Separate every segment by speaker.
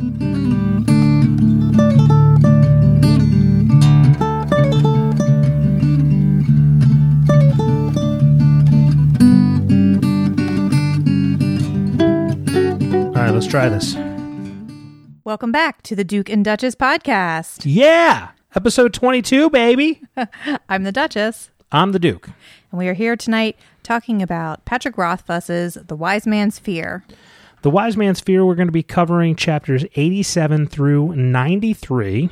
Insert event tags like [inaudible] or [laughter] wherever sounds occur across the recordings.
Speaker 1: All right, let's try this.
Speaker 2: Welcome back to the Duke and Duchess podcast.
Speaker 1: Yeah, episode 22, baby. [laughs]
Speaker 2: I'm the Duchess,
Speaker 1: I'm the Duke.
Speaker 2: and we are here tonight talking about Patrick Rothfuss's The Wise Man's Fear.
Speaker 1: The Wise Man's Fear, we're going to be covering chapters 87 through 93.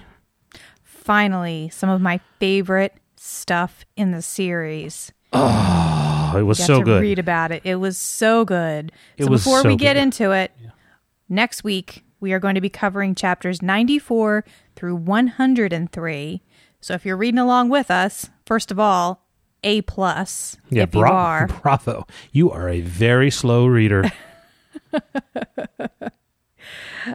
Speaker 2: Finally, some of my favorite stuff in the series.
Speaker 1: Oh, it was
Speaker 2: You
Speaker 1: so
Speaker 2: to
Speaker 1: good.
Speaker 2: read about it. It was so good.
Speaker 1: It
Speaker 2: so
Speaker 1: was
Speaker 2: before
Speaker 1: so
Speaker 2: we get
Speaker 1: good.
Speaker 2: into it, next week we are going to be covering chapters 94 through 103. So if you're reading along with us, first of all, A plus
Speaker 1: Yeah,
Speaker 2: if you are. [laughs]
Speaker 1: bravo. You are a very slow reader. [laughs] [laughs]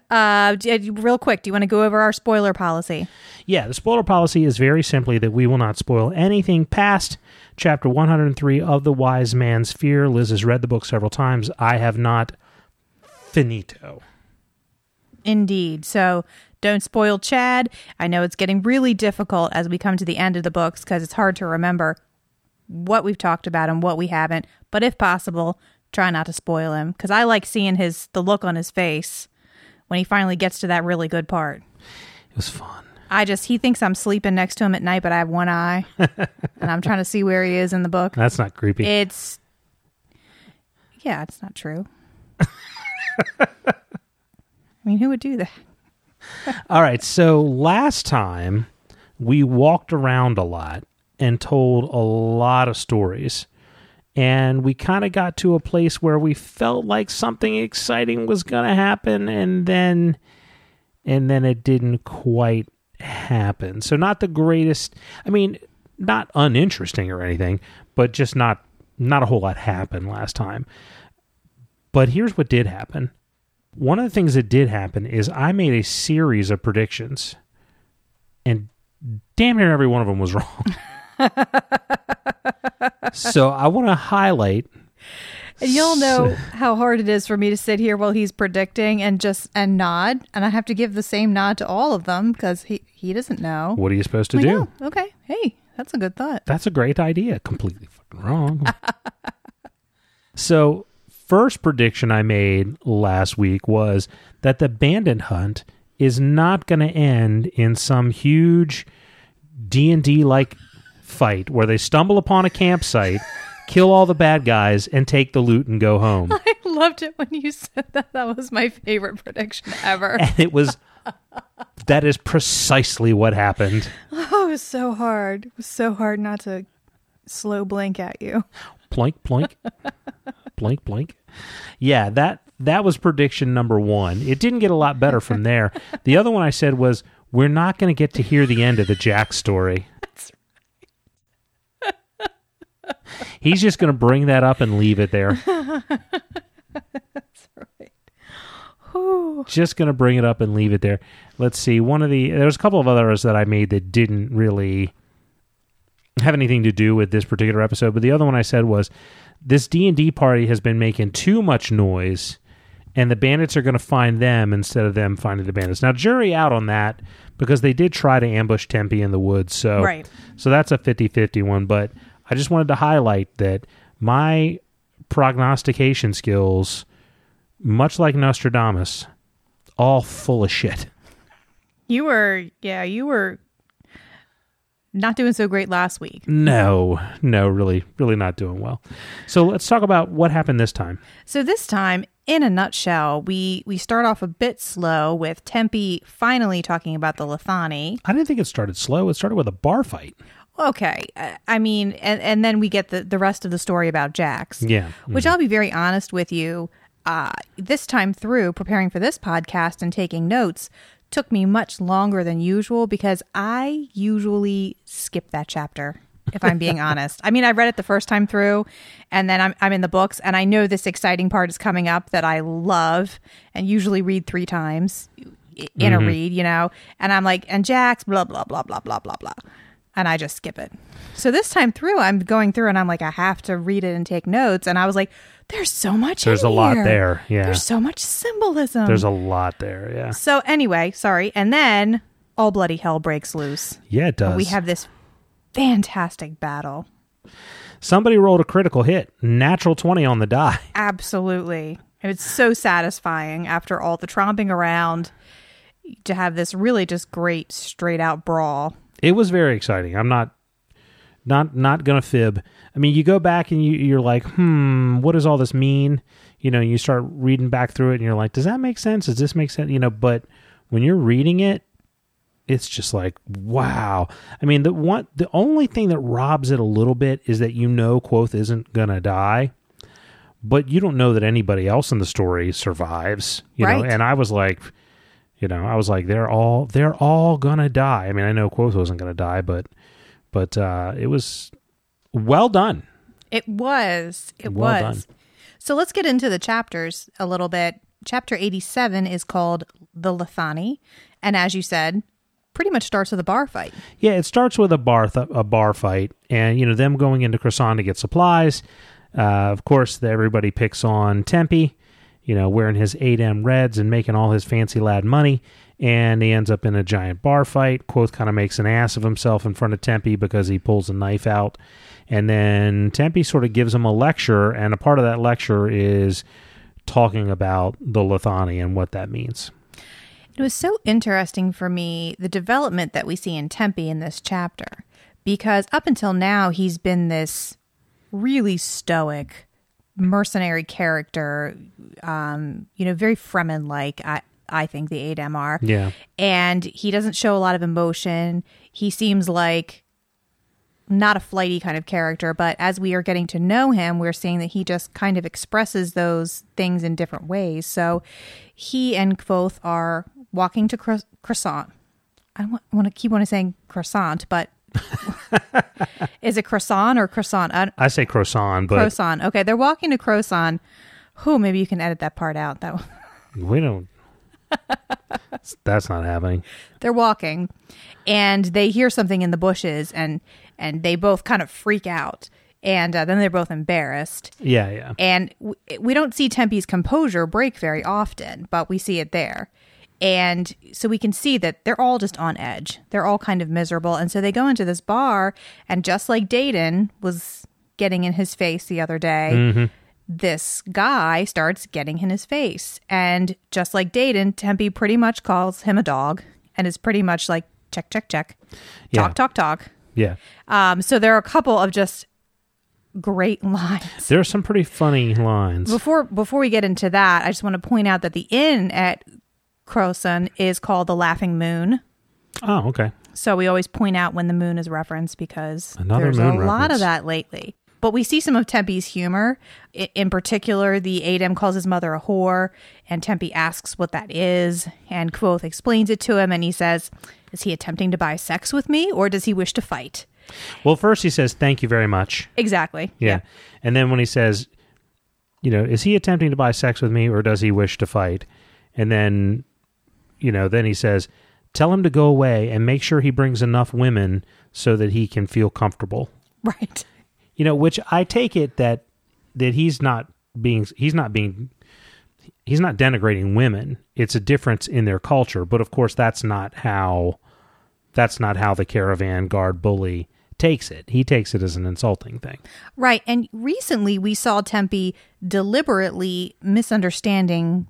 Speaker 2: Uh, real quick, do you want to go over our spoiler policy?
Speaker 1: yeah, the spoiler policy is very simply that we will not spoil anything past chapter 103 of The Wise Man's Fear. Liz has read the book several times. I have not. Finito.
Speaker 2: Indeed. So don't spoil Chad. I know it's getting really difficult as we come to the end of the books because it's hard to remember what we've talked about and what we haven't. But if possible, try not to spoil him because I like seeing his the look on his face when he finally gets to that really good part.
Speaker 1: It was fun.
Speaker 2: I just he thinks I'm sleeping next to him at night, but I have one eye, and I'm trying to see where he is in the book.
Speaker 1: That's not creepy.
Speaker 2: It's yeah, it's not true. I mean, who would do that? [laughs]
Speaker 1: All right. So last time we walked around a lot and told a lot of stories. And we kind of got to a place where we felt like something exciting was going to happen and then and then it didn't quite happen. So not the greatest, I mean, not uninteresting or anything, but just not not a whole lot happened last time. But here's what did happen. One of the things that did happen is I made a series of predictions, and damn near every one of them was [laughs] wrong. [laughs] so I want to highlight.
Speaker 2: And you'll know how hard it is for me to sit here while he's predicting and just and nod, and I have to give the same nod to all of them because he he doesn't know.
Speaker 1: What are you supposed to
Speaker 2: I
Speaker 1: do?
Speaker 2: Okay, hey, that's a good thought.
Speaker 1: That's a great idea. Completely fucking wrong. [laughs] so, first prediction I made last week was that the bandit hunt is not going to end in some huge D&D like fight where they stumble upon a campsite, kill all the bad guys and take the loot and go home. [laughs]
Speaker 2: I loved it when you said that. That was my favorite prediction ever. [laughs]
Speaker 1: And it was that is precisely what happened.
Speaker 2: oh, it was so hard. It was so hard not to slow blink at you.
Speaker 1: Plink plink. blink blink. Yeah, that that was prediction number 1. It didn't get a lot better from there. The other one I said was we're not going to get to hear the end of the Jack story. He's just going to bring that up and leave it there.
Speaker 2: Whew.
Speaker 1: just going to bring it up and leave it there. Let's see. One of the there's a couple of others that I made that didn't really have anything to do with this particular episode, but the other one I said was this D&D party has been making too much noise and the bandits are going to find them instead of them finding the bandits. Now jury out on that because they did try to ambush Tempi in the woods. So
Speaker 2: Right.
Speaker 1: so that's a 50-50 one, but I just wanted to highlight that my prognostication skills much like Nostradamus, all full of shit.
Speaker 2: You were, yeah, you were not doing so great last week.
Speaker 1: No, no, really, really not doing well. So let's talk about what happened this time.
Speaker 2: So this time, in a nutshell, we we start off a bit slow with Tempi finally talking about the Lethani.
Speaker 1: I didn't think it started slow. It started with a bar fight.
Speaker 2: Okay, uh, I mean, and and then we get the the rest of the story about Jax.
Speaker 1: Yeah.
Speaker 2: Which I'll be very honest with you, uh, this time through preparing for this podcast and taking notes took me much longer than usual because I usually skip that chapter. If I'm being [laughs] honest, I mean, I read it the first time through, and then I'm I'm in the books, and I know this exciting part is coming up that I love, and usually read three times in a read, you know. And I'm like, and Jax, blah blah blah blah blah blah blah, and I just skip it. So this time through, I'm going through and I'm like, I have to read it and take notes. And I was like, there's so much.
Speaker 1: There's a lot there. Yeah.
Speaker 2: There's so much symbolism.
Speaker 1: There's a lot there. Yeah.
Speaker 2: so anyway, sorry. And then all bloody hell breaks loose.
Speaker 1: Yeah, it does.
Speaker 2: We have this fantastic battle.
Speaker 1: Somebody rolled a critical hit. Natural 20 on the die. [laughs]
Speaker 2: Absolutely. And it's so satisfying after all the tromping around to have this really just great straight out brawl.
Speaker 1: It was very exciting. I'm not not not gonna fib. I mean, you go back and you, you're like, hmm, what does all this mean? You know, you start reading back through it, and you're like, does that make sense? Does this make sense? You know, but when you're reading it, it's just like, wow. I mean, the one, the only thing that robs it a little bit is that you know Kvothe isn't gonna die, but you don't know that anybody else in the story survives. You know, and I was like, you know, I was like, they're all they're all gonna die. I mean, I know Kvothe wasn't gonna die, but but uh, it was well done.
Speaker 2: It was. It
Speaker 1: Well
Speaker 2: was.
Speaker 1: done.
Speaker 2: So let's get into the chapters a little bit. Chapter 87 is called The Lethani. And as you said, pretty much starts with a bar fight.
Speaker 1: Yeah, it starts with a bar th- a bar fight, and you know them going into Croissant to get supplies. Uh, of course, the, everybody picks on Tempi, you know, wearing his Adem reds and making all his fancy lad money, and he ends up in a giant bar fight. Kvothe kind of makes an ass of himself in front of Tempi because he pulls a knife out, and then Tempi sort of gives him a lecture, and a part of that lecture is talking about the Lethani and what that means.
Speaker 2: It was so interesting for me the development that we see in Tempi in this chapter because up until now he's been this really stoic mercenary character um you know very Fremen like I I think the Adem
Speaker 1: Yeah.
Speaker 2: and he doesn't show a lot of emotion. He seems like not a flighty kind of character but as we are getting to know him we're seeing that he just kind of expresses those things in different ways. So he and Kvothe are walking to cro- croissant. I don't want, want to keep on saying croissant but [laughs] is it croissant or croissant? I,
Speaker 1: I say croissant, but
Speaker 2: croissant. Okay they're walking to croissant. Who maybe you can edit that part out. That
Speaker 1: we don't. [laughs] that's not happening.
Speaker 2: they're walking and they hear something in the bushes and and they both kind of freak out and uh, then they're both embarrassed.
Speaker 1: Yeah, yeah.
Speaker 2: and w- we don't see Tempi's composure break very often but we see it there and so we can see that they're all just on edge they're all kind of miserable and so they go into this bar and just like Dayton was getting in his face the other day this guy starts getting in his face. And just like Dayton, Tempi pretty much calls him a dog and is pretty much like, check, check, check.
Speaker 1: Yeah.
Speaker 2: Talk, talk, talk.
Speaker 1: Yeah.
Speaker 2: Um, so there are a couple of just great [laughs] lines.
Speaker 1: There are some pretty funny lines.
Speaker 2: Before before we get into that, I just want to point out that the inn at Crosson is called the Laughing Moon.
Speaker 1: Oh, okay.
Speaker 2: So we always point out when the moon is referenced because
Speaker 1: Another
Speaker 2: there's a lot of that lately. But we see some of Tempi's humor. In particular, the Adem calls his mother a whore, and Tempi asks what that is, and Kvothe explains it to him, and he says, "Is he attempting to buy sex with me, or does he wish to fight?"
Speaker 1: Well, first he says, thank you very much.
Speaker 2: Exactly.
Speaker 1: Yeah. And then when he says, you know, is he attempting to buy sex with me or does he wish to fight? And then, you know, then he says, tell him to go away and make sure he brings enough women so that he can feel comfortable.
Speaker 2: Right.
Speaker 1: You know, which I take it that that he's not being he's not being he's not denigrating women. It's a difference in their culture, but of course that's not how that's not how the caravan guard bully takes it. He takes it as an insulting thing.
Speaker 2: Right. And recently we saw Tempi deliberately misunderstanding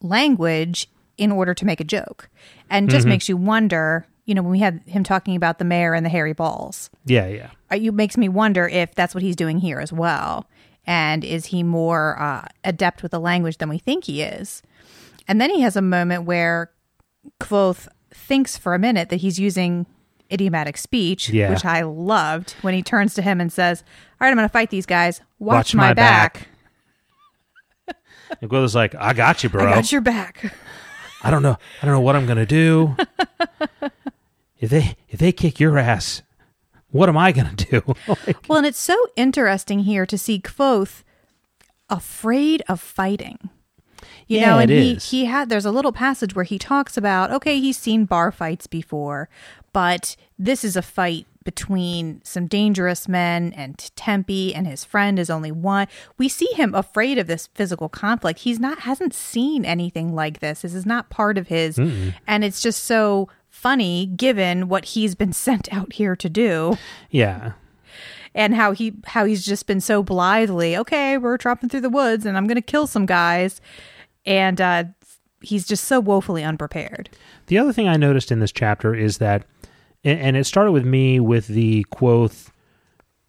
Speaker 2: language in order to make a joke. And just makes you wonder, you know, when we had him talking about the mayor and the hairy balls,
Speaker 1: Yeah, yeah.
Speaker 2: uh, it makes me wonder if that's what he's doing here as well. And is he more uh, adept with the language than we think he is? And then he has a moment where Kvothe thinks for a minute that he's using idiomatic speech,
Speaker 1: Yeah.
Speaker 2: which I loved when he turns to him and says, All right, I'm going to fight these guys. Watch,
Speaker 1: Watch
Speaker 2: my,
Speaker 1: my
Speaker 2: back.
Speaker 1: back." And Gwilda's like, I got you, [laughs] bro.
Speaker 2: I got your back.
Speaker 1: I don't know. I don't know what I'm gonna do. if they if they kick your ass, what am I gonna do? [laughs] Like,
Speaker 2: Well, and it's so interesting here to see Kvothe afraid of fighting. You
Speaker 1: Yeah,
Speaker 2: know, and
Speaker 1: it
Speaker 2: he
Speaker 1: is.
Speaker 2: he had there's a little passage where he talks about okay, he's seen bar fights before, but this is a fight between some dangerous men and Tempi and his friend is only one. We see him afraid of this physical conflict. He's not hasn't seen anything like this. This is not part of his and it's just so funny given what he's been [laughs] sent out here to do
Speaker 1: Yeah.
Speaker 2: and how he how he's just been so blithely okay we're tropping through the woods and i'm gonna kill some guys and uh he's just so woefully unprepared
Speaker 1: The other thing I noticed in this chapter is that, and and it started with me with the Kvothe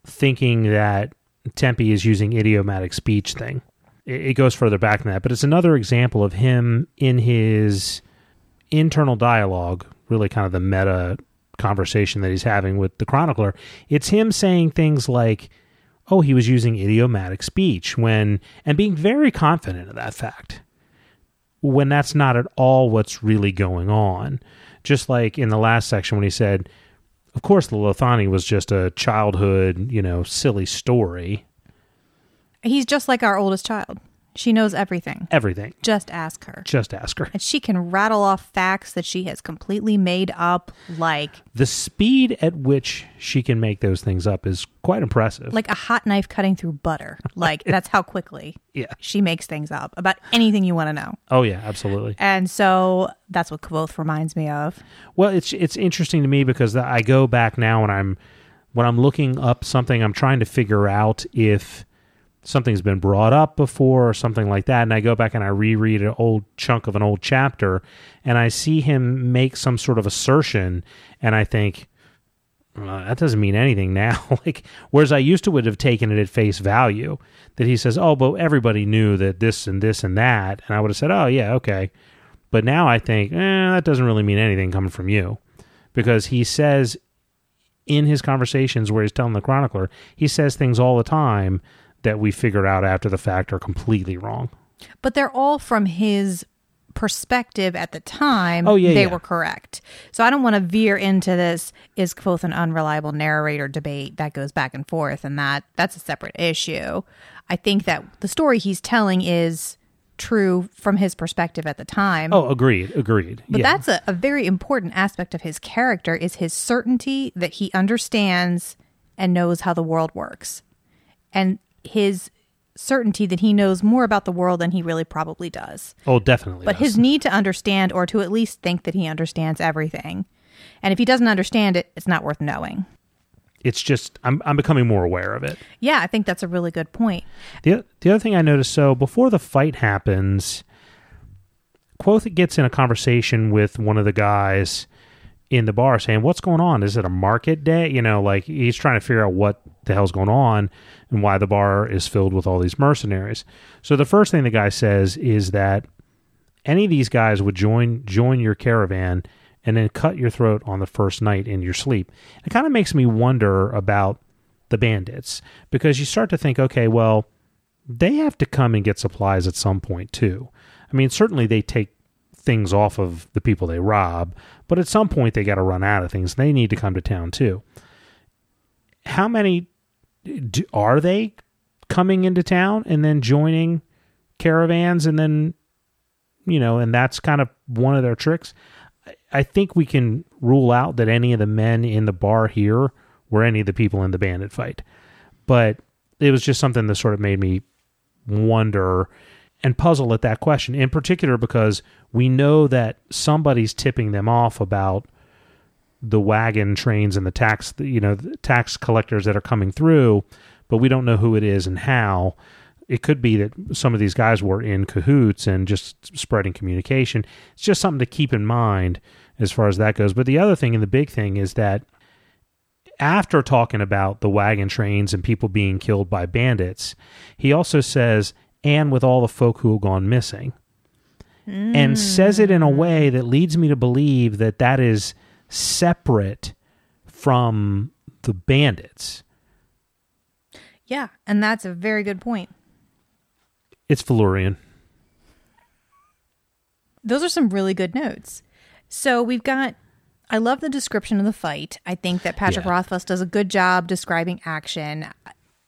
Speaker 1: thinking that Tempi is using idiomatic speech thing. It, it goes further back than that, but it's another example of him in his internal dialogue, really kind of the meta conversation that he's having with the chronicler. It's him saying things like, "Oh, he was using idiomatic speech," when and being very confident of that fact when that's not at all what's really going on. Just like in the last section when he said, of course, the Lethani was just a childhood, you know, silly story.
Speaker 2: he's just like our oldest child she knows everything
Speaker 1: Everything.
Speaker 2: just ask her
Speaker 1: Just ask her.
Speaker 2: and she can rattle off facts that she has completely made up like
Speaker 1: The speed at which she can make those things up is quite impressive.
Speaker 2: like a hot knife cutting through butter like that's how quickly [laughs]
Speaker 1: yeah.
Speaker 2: she makes things up about anything you want to know
Speaker 1: Oh yeah, absolutely.
Speaker 2: and so that's what Kvothe reminds me of
Speaker 1: Well, it's it's interesting to me because I go back now and I'm when I'm looking up something, I'm trying to figure out if something's been brought up before or something like that, and I go back and I reread an old chunk of an old chapter, and I see him make some sort of assertion, and I think. "Uh, that doesn't mean anything now. [laughs] like, whereas I used to would have taken it at face value that he says, "Oh, but everybody knew that this and this and that," and I would have said, "Oh, yeah, okay." But now I think, eh, that doesn't really mean anything coming from you. Because he says in his conversations where he's telling the chronicler, he says things all the time that we figured out after the fact are completely wrong.
Speaker 2: but they're all from his perspective at the time
Speaker 1: Oh, yeah,
Speaker 2: they
Speaker 1: yeah.
Speaker 2: were correct so i don't want to veer into this is both an unreliable narrator debate that goes back and forth and that that's a separate issue i think that the story he's telling is true from his perspective at the time
Speaker 1: Oh, agreed, agreed.
Speaker 2: but
Speaker 1: yeah.
Speaker 2: that's a, a very important aspect of his character is his certainty that he understands and knows how the world works. And his certainty that he knows more about the world than he really probably does.
Speaker 1: oh, definitely.
Speaker 2: But
Speaker 1: does.
Speaker 2: his need to understand or to at least think that he understands everything. And if he doesn't understand it, it's not worth knowing.
Speaker 1: it's just I'm I'm becoming more aware of it.
Speaker 2: Yeah, I think that's a really good point.
Speaker 1: The the other thing I noticed so before the fight happens, Kvothe gets in a conversation with one of the guys in the bar saying, What's going on? Is it a market day? You know, like he's trying to figure out what the hell's going on and why the bar is filled with all these mercenaries. So the first thing the guy says is that any of these guys would join join your caravan and then cut your throat on the first night in your sleep. It kind of makes me wonder about the bandits because you start to think, okay, well, they have to come and get supplies at some point too. I mean, certainly they take things off of the people they rob, but at some point they got to run out of things. They need to come to town too. How many do, are they coming into town and then joining caravans and then you know, and that's kind of one of their tricks. I- I think we can rule out that any of the men in the bar here were any of the people in the bandit fight. But it was just something that sort of made me wonder and puzzle at that question, in particular because we know that somebody's tipping them off about the wagon trains and the tax, you know, tax collectors that are coming through, but we don't know who it is and how. It could be that some of these guys were in cahoots and just spreading communication. It's just something to keep in mind as far as that goes. But the other thing and the big thing is that after talking about the wagon trains and people being killed by bandits, he also says, and with all the folk who have gone missing. And says it in a mm. way that leads me to believe that that is separate from the bandits.
Speaker 2: Yeah, and that's a very good point.
Speaker 1: It's Felurian.
Speaker 2: Those are some really good notes. So we've got. I love the description of the fight. I think that Patrick
Speaker 1: Yeah.
Speaker 2: Rothfuss does a good job describing action.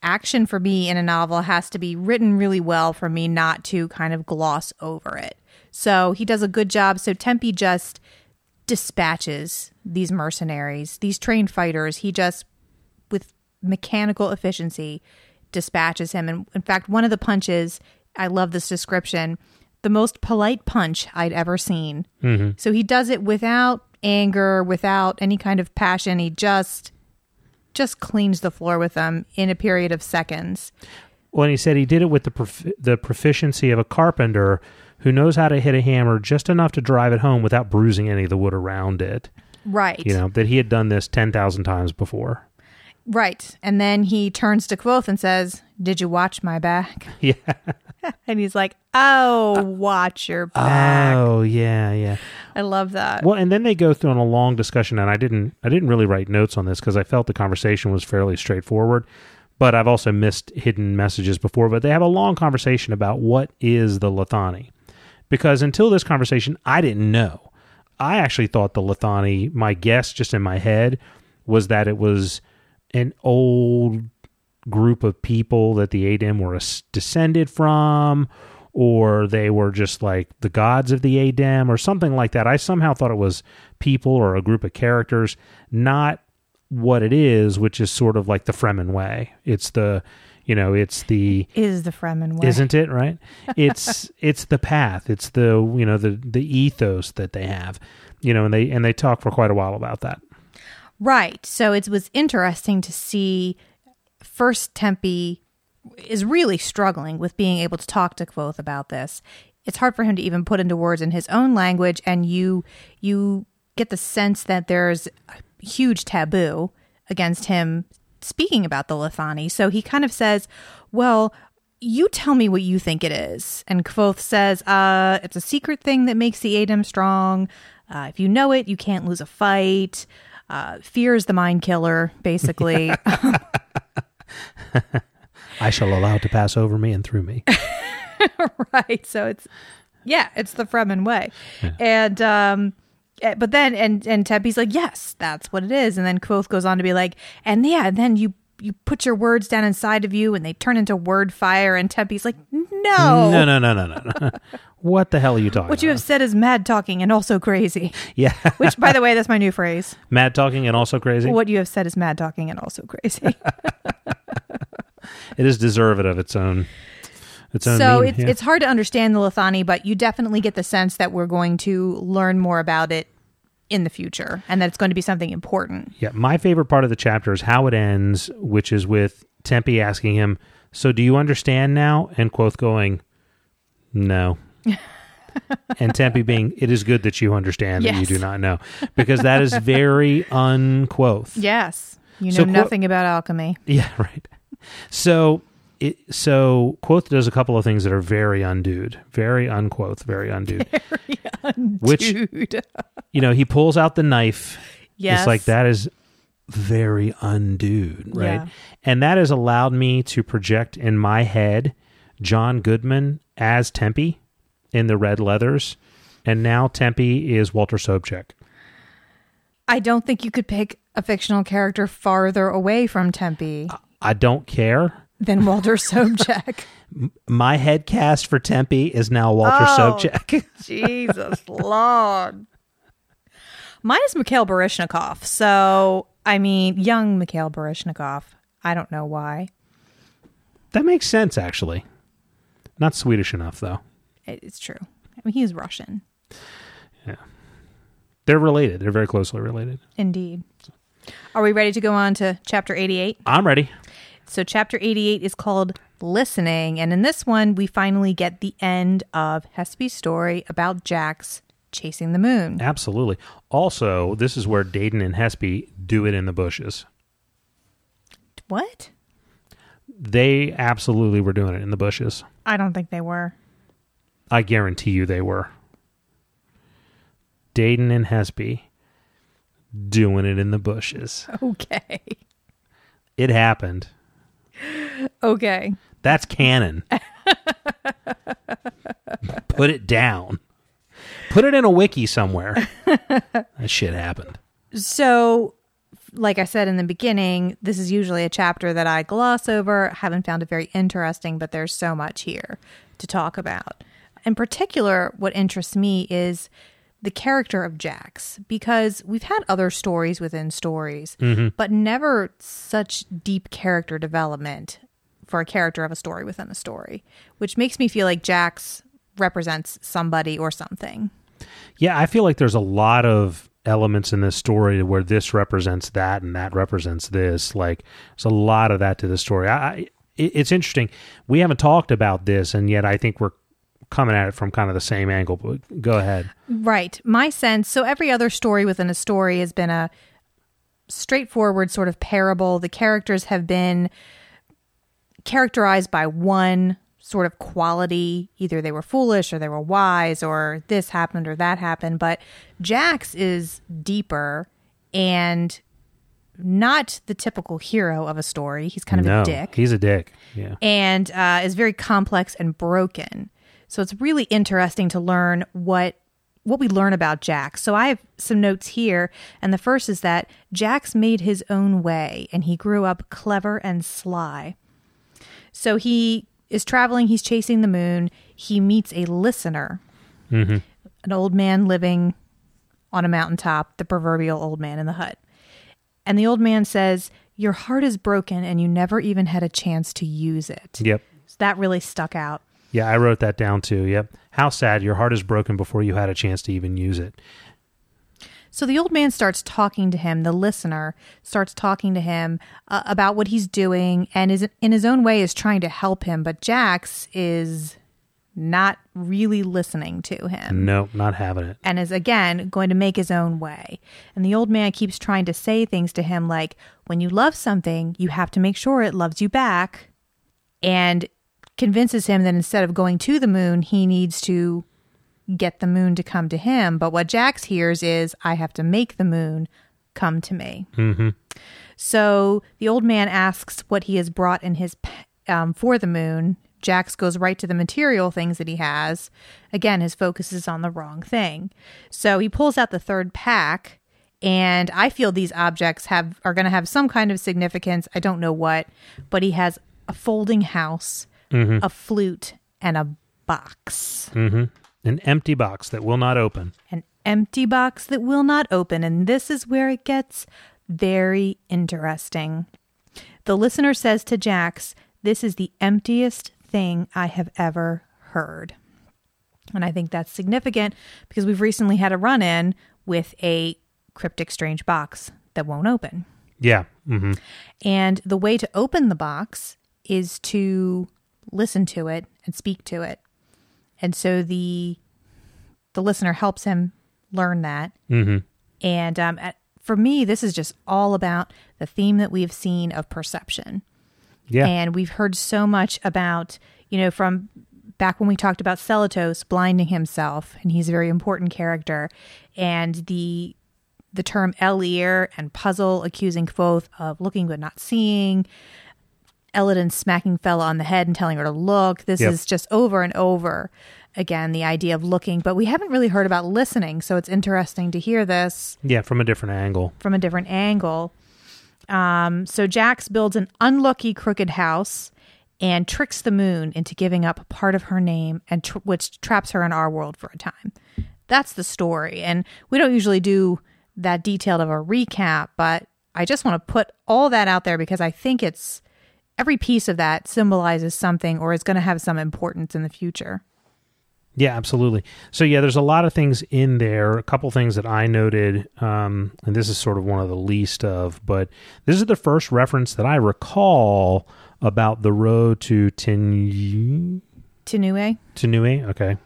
Speaker 2: Action for me in a novel has to be written really well for me not to kind of gloss over it. So he does a good job. So Tempi just dispatches these mercenaries, these trained fighters. He just, with mechanical efficiency, dispatches him. And in fact, one of the punches, I love this description, the most polite punch I'd ever seen. Mm-hmm. So he does it without anger, without any kind of passion. He just just cleans the floor with them in a period of seconds.
Speaker 1: When he said he did it with the prof- the proficiency of a carpenter who knows how to hit a hammer just enough to drive it home without bruising any of the wood around it.
Speaker 2: Right.
Speaker 1: You know that he had done this ten thousand times before.
Speaker 2: Right. And then he turns to Kvothe and says, Did you watch my back? [laughs]
Speaker 1: Yeah. [laughs]
Speaker 2: And he's like, Oh, uh, watch your back.
Speaker 1: Oh yeah, yeah.
Speaker 2: I love that.
Speaker 1: Well, and then they go through on a long discussion, and I didn't, I didn't really write notes on this because I felt the conversation was fairly straightforward. But I've also missed hidden messages before. But they have a long conversation about what is the Lethani, because until this conversation, I didn't know. I actually thought the Lethani. My guess, just in my head, was that it was an old group of people that the Adem were descended from, or they were just like the gods of the Adem, or something like that. I somehow thought it was people or a group of characters, not what it is, which is sort of like the Fremen way. It's the, you know, it's the
Speaker 2: Is the Fremen way.
Speaker 1: isn't it right [laughs] it's it's the path it's the you know the the ethos that they have you know and they and they talk for quite a while about that
Speaker 2: Right. So it was interesting to see first Tempi is really struggling with being able to talk to Kvothe about this. It's hard for him to even put into words in his own language and you you get the sense that there's a huge taboo against him speaking about the Lethani. So he kind of says, "Well, you tell me what you think it is." And Kvothe says, "Uh, it's a secret thing that makes the Adem strong. Uh, if you know it, you can't lose a fight." Uh, fear is the mind killer, basically. [laughs]
Speaker 1: i shall allow it to pass over me and through me [laughs]
Speaker 2: right. So it's yeah, it's the Fremen way. And um Eh, but then and and Tempi's like, yes, that's what it is. And then Kvothe goes on to be like, and yeah, and then you you put your words down inside of you and they turn into word fire and Tempi's like, no.
Speaker 1: no no no no no [laughs] what the hell are you talking
Speaker 2: What you have said is mad talking and also crazy. [laughs]
Speaker 1: yeah
Speaker 2: Which by the way, that's my new phrase.
Speaker 1: mad talking and also crazy
Speaker 2: What you have said is mad talking and also crazy. [laughs]
Speaker 1: it is deserved of its own its
Speaker 2: so
Speaker 1: meme,
Speaker 2: it's
Speaker 1: yeah.
Speaker 2: it's hard to understand the Lethani, but you definitely get the sense that we're going to learn more about it in the future, and that it's going to be something important.
Speaker 1: Yeah, my favorite part of the chapter is how it ends, which is with Tempi asking him, "So do you understand now?" and Kvothe going, "No." [laughs] and Tempi being, "It is good that you understand that you do not know," because that is very unquoth.
Speaker 2: Yes, you know
Speaker 1: So
Speaker 2: nothing about alchemy.
Speaker 1: Yeah, [laughs] right. So it so Kvothe does a couple of things that are very undued, very unquoth, very undued. [laughs] [laughs] Which you know, he pulls out the knife.
Speaker 2: yes,
Speaker 1: It's like that is very undued, right?
Speaker 2: Yeah.
Speaker 1: And that has allowed me to project in my head John Goodman as Tempi in the red leathers, and now Tempi is Walter Sobchak.
Speaker 2: I don't think you could pick a fictional character farther away from Tempi
Speaker 1: I don't care.
Speaker 2: Than Walter [laughs] Sobchak.
Speaker 1: My head cast for Tempi is now Walter
Speaker 2: Oh.
Speaker 1: Sobchak. [laughs]
Speaker 2: Jesus Lord. Mine is Mikhail Baryshnikov. So, I mean, young Mikhail Baryshnikov. I don't know why.
Speaker 1: that makes sense, actually. Not Swedish enough, though.
Speaker 2: It's true. I mean, he's Russian. Yeah.
Speaker 1: They're related. They're very closely related.
Speaker 2: Indeed. Are we ready to go on to chapter 88?
Speaker 1: I'm ready.
Speaker 2: So, chapter 88 is called Listening. And in this one, we finally get the end of Hespe's story about Jax chasing the moon.
Speaker 1: Absolutely. Also, this is where Dayton and Hespe do it in the bushes.
Speaker 2: What?
Speaker 1: They absolutely were doing it in the bushes.
Speaker 2: I don't think they were.
Speaker 1: I guarantee you they were. Dayton and Hespe doing it in the bushes. [laughs]
Speaker 2: Okay.
Speaker 1: It happened.
Speaker 2: Okay.
Speaker 1: That's canon. Put it down. Put it in a wiki somewhere. that shit happened.
Speaker 2: So, like I said in the beginning, this is usually a chapter that I gloss over. Haven't found it very interesting, but there's so much here to talk about. In particular, what interests me is the character of Jax because we've had other stories within stories,
Speaker 1: Mm-hmm.
Speaker 2: but never such deep character development for a character of a story within a story, which makes me feel like Jax represents somebody or something.
Speaker 1: Yeah, I feel like there's a lot of elements in this story where this represents that and that represents this. Like, there's a lot of that to the story. I, I it's interesting. We haven't talked about this, and yet I think we're coming at it from kind of the same angle. But go ahead.
Speaker 2: Right. My sense so every other story within a story has been a straightforward sort of parable. The characters have been characterized by one sort of quality. Either they were foolish or they were wise or this happened or that happened. But Jax is deeper and not the typical hero of a story. He's kind of
Speaker 1: no,
Speaker 2: a dick
Speaker 1: he's a dick. Yeah.
Speaker 2: and uh, is very complex and broken. So it's really interesting to learn what what we learn about Jack. So I have some notes here, and the first is that Jack's made his own way, and he grew up clever and sly. So he is traveling. He's chasing the moon. He meets a listener, mm-hmm. an old man living on a mountaintop, the proverbial old man in the hut. And the old man says, Your heart is broken and you never even had a chance to use it.
Speaker 1: Yep.
Speaker 2: So that really stuck out.
Speaker 1: Yeah, I wrote that down too. Yep. How sad your heart is broken before you had a chance to even use it.
Speaker 2: So the old man starts talking to him, the listener starts talking to him uh, about what he's doing and is in his own way is trying to help him, but Jax is not really listening to him.
Speaker 1: No, not having it.
Speaker 2: and is again going to make his own way. And the old man keeps trying to say things to him like, when you love something, you have to make sure it loves you back. And convinces him that instead of going to the moon, he needs to get the moon to come to him. But what Jax hears is, I have to make the moon come to me.
Speaker 1: Mm-hmm.
Speaker 2: So the old man asks what he has brought in his um, for the moon. Jax goes right to the material things that he has. Again, his focus is on the wrong thing. So he pulls out the third pack, and I feel these objects have are going to have some kind of significance. I don't know what, but he has a folding house, a flute, and a box
Speaker 1: Mm-hmm. An empty box that will not open.
Speaker 2: an empty box that will not open. And this is where it gets very interesting. The listener says to Jax, This is the emptiest thing I have ever heard. And I think that's significant because we've recently had a run in with a cryptic strange box that won't open.
Speaker 1: Yeah. Mm-hmm.
Speaker 2: And the way to open the box is to listen to it and speak to it. And so the the listener helps him learn that.
Speaker 1: Mm-hmm.
Speaker 2: And um, at, for me, this is just all about the theme that we've seen of perception.
Speaker 1: Yeah.
Speaker 2: And we've heard so much about, you know, from back when we talked about Selitos blinding himself, and he's a very important character, and the the term Elir and Puzzle accusing Kvothe of looking but not seeing, Elodin smacking Fela on the head and telling her to look. This
Speaker 1: Yep.
Speaker 2: is just over and over again the idea of looking, but we haven't really heard about listening, so it's interesting to hear this
Speaker 1: yeah, from a different angle.
Speaker 2: from a different angle. Um, so Jax builds an unlucky crooked house and tricks the moon into giving up part of her name, and tr- which traps her in our world for a time. That's the story, and we don't usually do that detailed of a recap, but I just want to put all that out there because I think it's every piece of that symbolizes something or is going to have some importance in the future.
Speaker 1: Yeah, absolutely. So yeah, there's a lot of things in there. A couple things that I noted, um, and this is sort of one of the least of, but this is the first reference that I recall about the road to Tin
Speaker 2: Tinue,
Speaker 1: Tinue. Okay,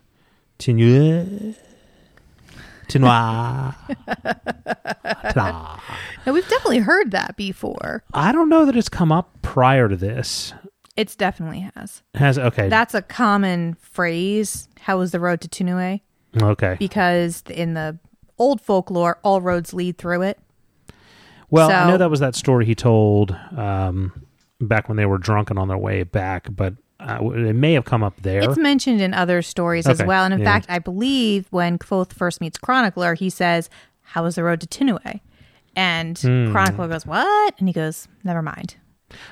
Speaker 1: Tinue. Tinua. [laughs] Ta.
Speaker 2: now we've definitely heard that before.
Speaker 1: I don't know that it's come up prior to this.
Speaker 2: It's definitely has.
Speaker 1: Has okay.
Speaker 2: That's a common phrase. How is the road to Tunue?
Speaker 1: okay.
Speaker 2: Because in the old folklore, all roads lead through it.
Speaker 1: Well, I know that was that story he told um, back when they were drunk and on their way back, but uh, it may have come up there.
Speaker 2: It's mentioned in other stories as well. And in
Speaker 1: yeah.
Speaker 2: fact, I believe when Kvothe first meets Chronicler, he says, How is the road to Tinue? And
Speaker 1: Hmm.
Speaker 2: Chronicler goes, What? And he goes, Never mind.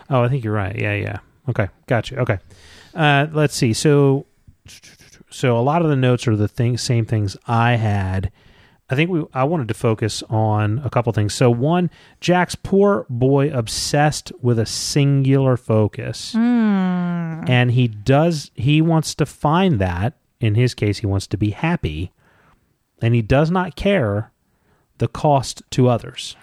Speaker 1: Oh, I think you're right. Yeah, yeah. Okay, gotcha. Okay, uh, let's see. So, so a lot of the notes are the thing, same things I had. I think we I wanted to focus on a couple things. So one, Jack's poor boy obsessed with a singular focus. Hmm. And he does he wants to find that. In his case, he wants to be happy. And he does not care the cost to others.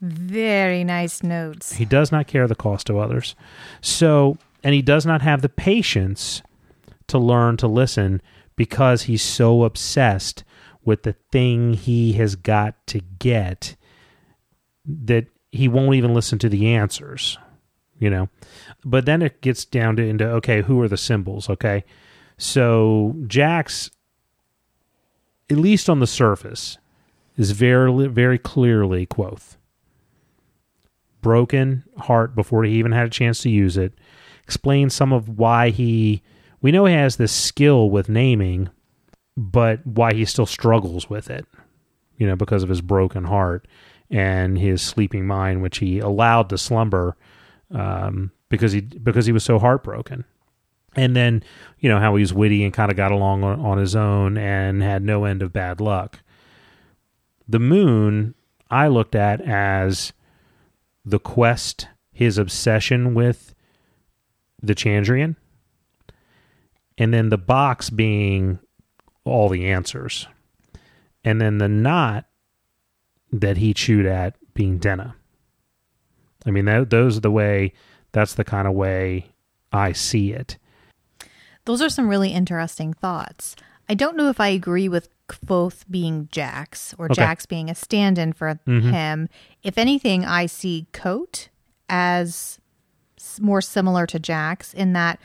Speaker 2: Very nice notes.
Speaker 1: He does not care the cost to others. So, and he does not have the patience to learn to listen because he's so obsessed with the thing he has got to get that he won't even listen to the answers, you know. But then it gets down to into okay, who are the symbols, okay? So, Jax at least on the surface is very very clearly Kvothe broken heart before he even had a chance to use it. Explain some of why he. We know he has this skill with naming, but why he still struggles with it. You know, because of his broken heart and his sleeping mind, which he allowed to slumber um, because he because he was so heartbroken. And then, you know, how he was witty and kind of got along on, on his own and had no end of bad luck. The moon, I looked at as the quest, his obsession with the Chandrian, and then the box being all the answers, and then the knot that he chewed at being Denna. I mean, that, those are the way. That's the kind of way I see it.
Speaker 2: Those are some really interesting thoughts. I don't know if I agree with both being Jax or
Speaker 1: Okay.
Speaker 2: Jax being a stand in for mm-hmm. him. If anything, I see Kote as more similar to Jax in that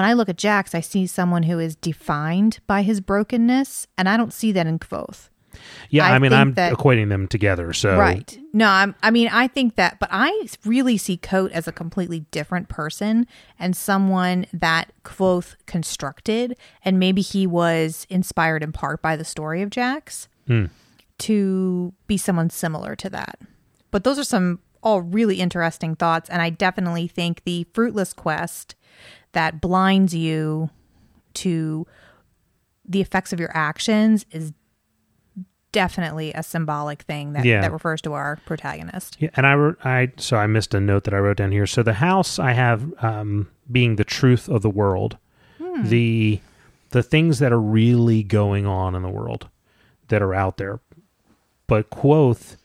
Speaker 2: when I look at Jax, I see someone who is defined by his brokenness, and I don't see that in Kvothe.
Speaker 1: Yeah, I,
Speaker 2: I
Speaker 1: mean, I'm
Speaker 2: that-
Speaker 1: equating them together. So
Speaker 2: Right. No, I'm, I mean, I think that, but I really see Kote as a completely different person and someone that Kvothe constructed. And maybe he was inspired in part by the story of Jax hmm. to be someone similar to that. But those are some all really interesting thoughts. And I definitely think the fruitless quest that blinds you to the effects of your actions is definitely a symbolic thing that,
Speaker 1: Yeah.
Speaker 2: that refers to our protagonist.
Speaker 1: Yeah, and I wrote, I so I missed a note that I wrote down here. So the house I have um, being the truth of the world, the the things that are really going on in the world that are out there. But Kvothe,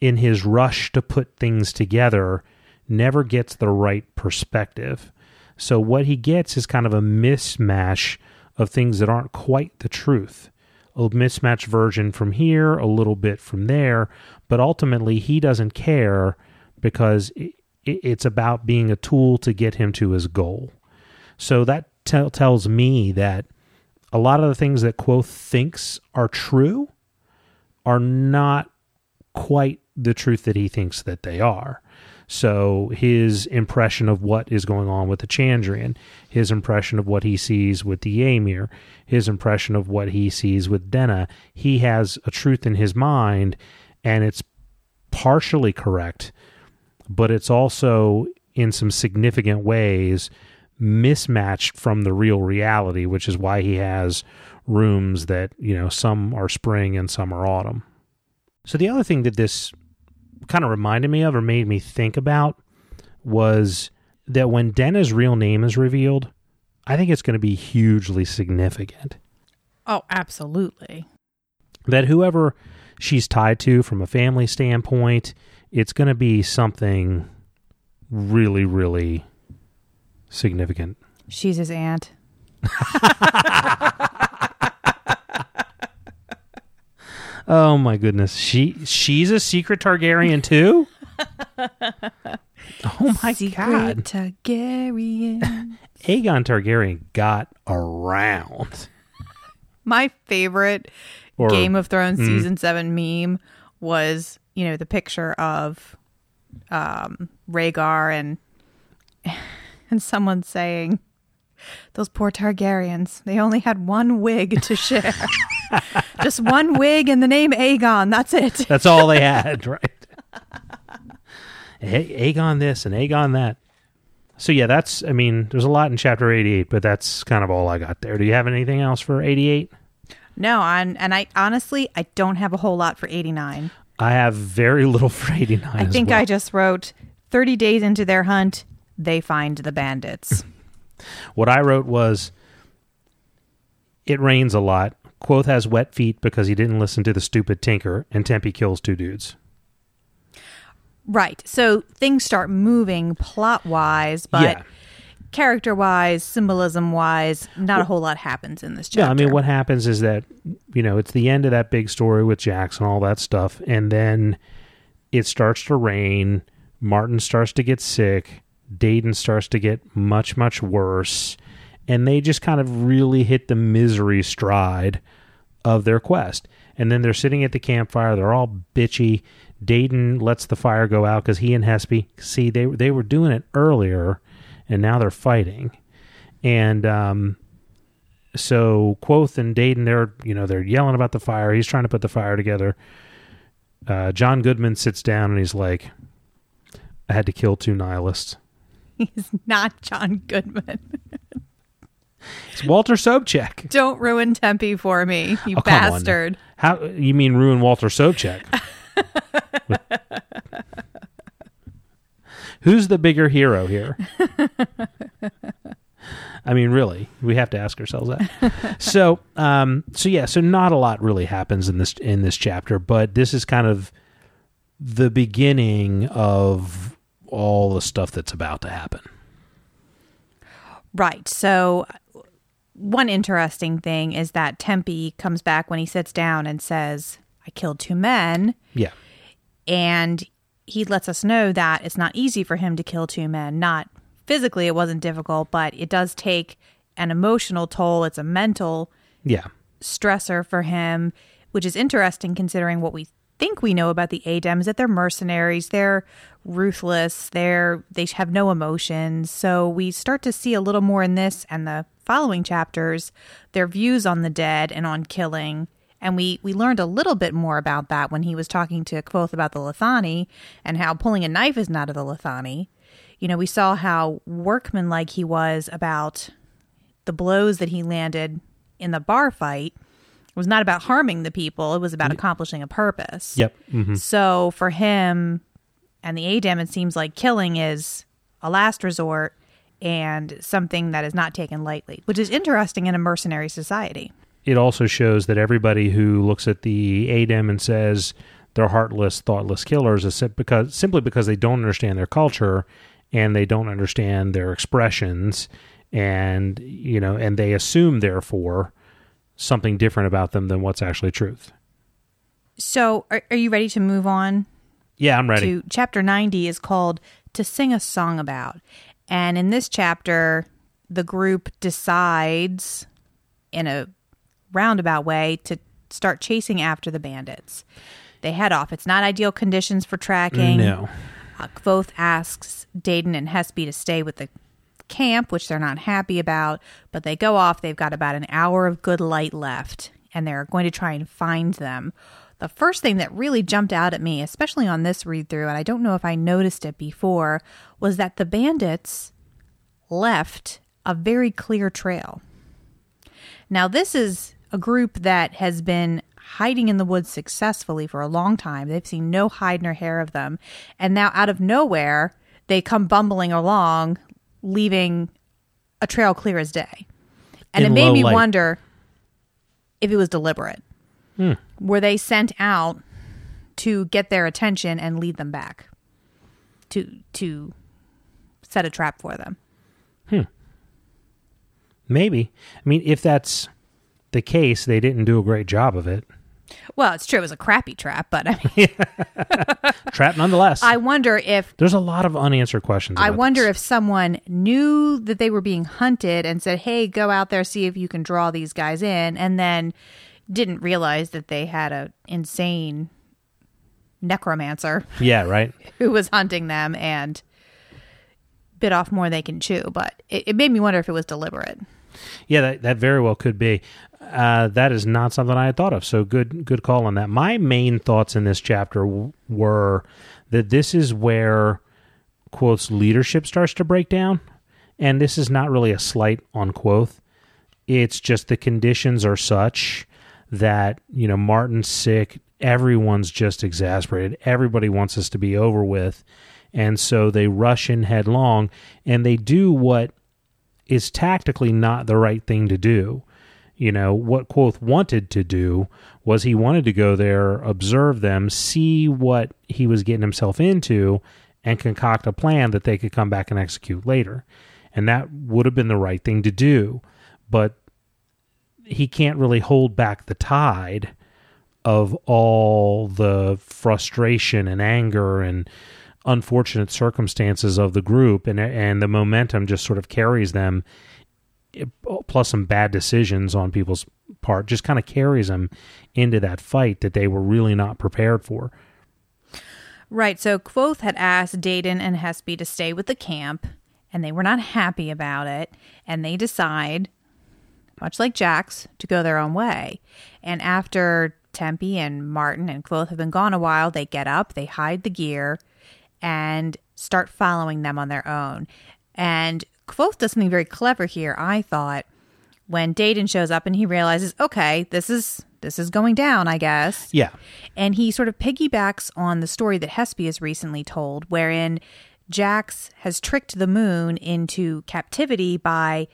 Speaker 1: in his rush to put things together, never gets the right perspective. So what he gets is kind of a mismatch of things that aren't quite the truth. A mismatched version from here, a little bit from there, but ultimately he doesn't care because it's about being a tool to get him to his goal. So that tell tells me that a lot of the things that Kvothe thinks are true are not quite the truth that he thinks that they are. So his impression of what is going on with the Chandrian, his impression of what he sees with the Amyr, his impression of what he sees with Denna, he has a truth in his mind, and it's partially correct, but it's also in some significant ways mismatched from the real reality, which is why he has rooms that, you know, some are spring and some are autumn. So the other thing that this kind of reminded me of or made me think about was that when Denna's real name is revealed, I think it's going to be hugely significant.
Speaker 2: Oh, absolutely.
Speaker 1: That whoever she's tied to from a family standpoint, it's going to be something really, really significant.
Speaker 2: She's his aunt. [laughs]
Speaker 1: Oh my goodness. She she's a secret Targaryen too? [laughs] oh my
Speaker 2: Secret
Speaker 1: god.
Speaker 2: Targaryen. [laughs]
Speaker 1: Aegon Targaryen got around.
Speaker 2: My favorite
Speaker 1: Or-
Speaker 2: Game of Thrones
Speaker 1: Mm.
Speaker 2: season seven meme was, you know, the picture of um, Rhaegar and [sighs] and someone saying, "Those poor Targaryens. They only had one wig to [laughs] share. Just one wig and the name Aegon. That's it." [laughs]
Speaker 1: That's all they had, [laughs] right? A- Aegon this and Aegon that. So yeah, that's I mean, there's a lot in chapter 88, but that's kind of all I got there. Do you have anything else for 88?
Speaker 2: No, and and I honestly I don't have a whole lot for 89.
Speaker 1: I have very little for 89.
Speaker 2: I think I just wrote 30 days into their hunt, they find the bandits. [laughs]
Speaker 1: What I wrote was it rains a lot. Kvothe has wet feet because he didn't listen to the stupid tinker, and Tempi kills two dudes.
Speaker 2: right. So things start moving plot wise, but
Speaker 1: Yeah.
Speaker 2: character wise, symbolism wise, not a whole lot happens in this chapter.
Speaker 1: Yeah, I mean, what happens is that you know it's the end of that big story with Jackson, all that stuff, and then it starts to rain. Marten starts to get sick. Dayton starts to get much, much worse, and they just kind of really hit the misery stride of their quest. And then they're sitting at the campfire. They're all bitchy. Dedan lets the fire go out because he and Hespe see they they were doing it earlier, and now they're fighting. And um, so Kvothe and Dedan, they're you know they're yelling about the fire. He's trying to put the fire together. Uh, John Goodman sits down and he's like, "I had to kill two nihilists." [laughs]
Speaker 2: He's not John Goodman. [laughs]
Speaker 1: It's Walter Sobchak.
Speaker 2: Don't ruin Tempi for me, you
Speaker 1: Oh,
Speaker 2: bastard.
Speaker 1: How you mean ruin Walter Sobchak? [laughs] Who's the bigger hero here? I mean, really, we have to ask ourselves that. [laughs] so, um, so yeah, so not a lot really happens in this in this chapter, but this is kind of the beginning of all the stuff that's about to happen.
Speaker 2: Right. So, one interesting thing is that Tempi comes back when he sits down and says, I killed two men.
Speaker 1: Yeah,
Speaker 2: And he lets us know that it's not easy for him to kill two men. Not physically, it wasn't difficult, but it does take an emotional toll. It's a mental
Speaker 1: yeah,
Speaker 2: stressor for him, which is interesting considering what we think we know about the Adems that they're mercenaries, they're ruthless, they're they have no emotions. So we start to see a little more in this and the following chapters their views on the dead and on killing. And we we learned a little bit more about that when he was talking to Kvothe about the Lethani and how pulling a knife is not of the Lethani. You know, we saw how workmanlike he was about the blows that he landed in the bar fight it was not about harming the people, it was about accomplishing a purpose.
Speaker 1: yep, hmm
Speaker 2: So for him and the Adem, it seems like killing is a last resort and something that is not taken lightly, which is interesting in a mercenary society.
Speaker 1: it also shows that everybody who looks at the ADEM and says they're heartless, thoughtless killers is because simply because they don't understand their culture and they don't understand their expressions and you know and they assume therefore something different about them than what's actually truth.
Speaker 2: So are, are you ready to move on
Speaker 1: Yeah, I'm ready.
Speaker 2: to chapter 90 is called To Sing a Song About. And in this chapter, the group decides in a roundabout way to start chasing after the bandits. They head off. It's not ideal conditions for tracking.
Speaker 1: no.
Speaker 2: Uh, Kvothe asks Dedan and Hespe to stay with the camp, which they're not happy about, but they go off. They've got about an hour of good light left, and they're going to try and find them. The first thing that really jumped out at me, especially on this read through, and I don't know if I noticed it before, was that the bandits left a very clear trail. Now, this is a group that has been hiding in the woods successfully for a long time. They've seen no hide nor hair of them. And now, out of nowhere, they come bumbling along, leaving a trail clear as day. And
Speaker 1: In
Speaker 2: it made me
Speaker 1: light.
Speaker 2: wonder if it was deliberate. Were they sent out to get their attention and lead them back to to set a trap for them? Hmm.
Speaker 1: Maybe. I mean, if that's the case, they didn't do a great job of it.
Speaker 2: Well, it's true. It was a crappy trap, but I mean, [laughs]
Speaker 1: Trap nonetheless.
Speaker 2: I wonder if
Speaker 1: There's a lot of unanswered questions.
Speaker 2: I wonder
Speaker 1: this.
Speaker 2: if someone knew that they were being hunted and said, "Hey, go out there see if you can draw these guys in," and then didn't realize that they had a insane necromancer [laughs]
Speaker 1: Yeah, right.
Speaker 2: who was hunting them and bit off more than they can chew. But it, it made me wonder if it was deliberate.
Speaker 1: Yeah, that, that very well could be. Uh, that is not something I had thought of. So good, good call on that. My main thoughts in this chapter w- were that this is where Kvothe's leadership starts to break down, and this is not really a slight on Kvothe. It's just the conditions are such that you know Marten's sick, everyone's just exasperated. Everybody wants this to be over with, and so they rush in headlong and they do what is tactically not the right thing to do. You know, what Kvothe wanted to do was he wanted to go there, observe them, see what he was getting himself into, and concoct a plan that they could come back and execute later. And that would have been the right thing to do. But he can't really hold back the tide of all the frustration and anger and unfortunate circumstances of the group and and the momentum just sort of carries them plus some bad decisions on people's part just kind of carries them into that fight that they were really not prepared for.
Speaker 2: Right. So Kvothe had asked Dedan and Hespe to stay with the camp, and they were not happy about it. And they decide, much like Jax, to go their own way. And after Tempi and Marten and Kvothe have been gone a while, they get up, they hide the gear, and start following them on their own. And Kvothe does something very clever here, I thought, when Dedan shows up and he realizes, okay, this is this is going down, I guess.
Speaker 1: Yeah.
Speaker 2: And he sort of piggybacks on the story that Hespe has recently told, wherein Jax has tricked the moon into captivity by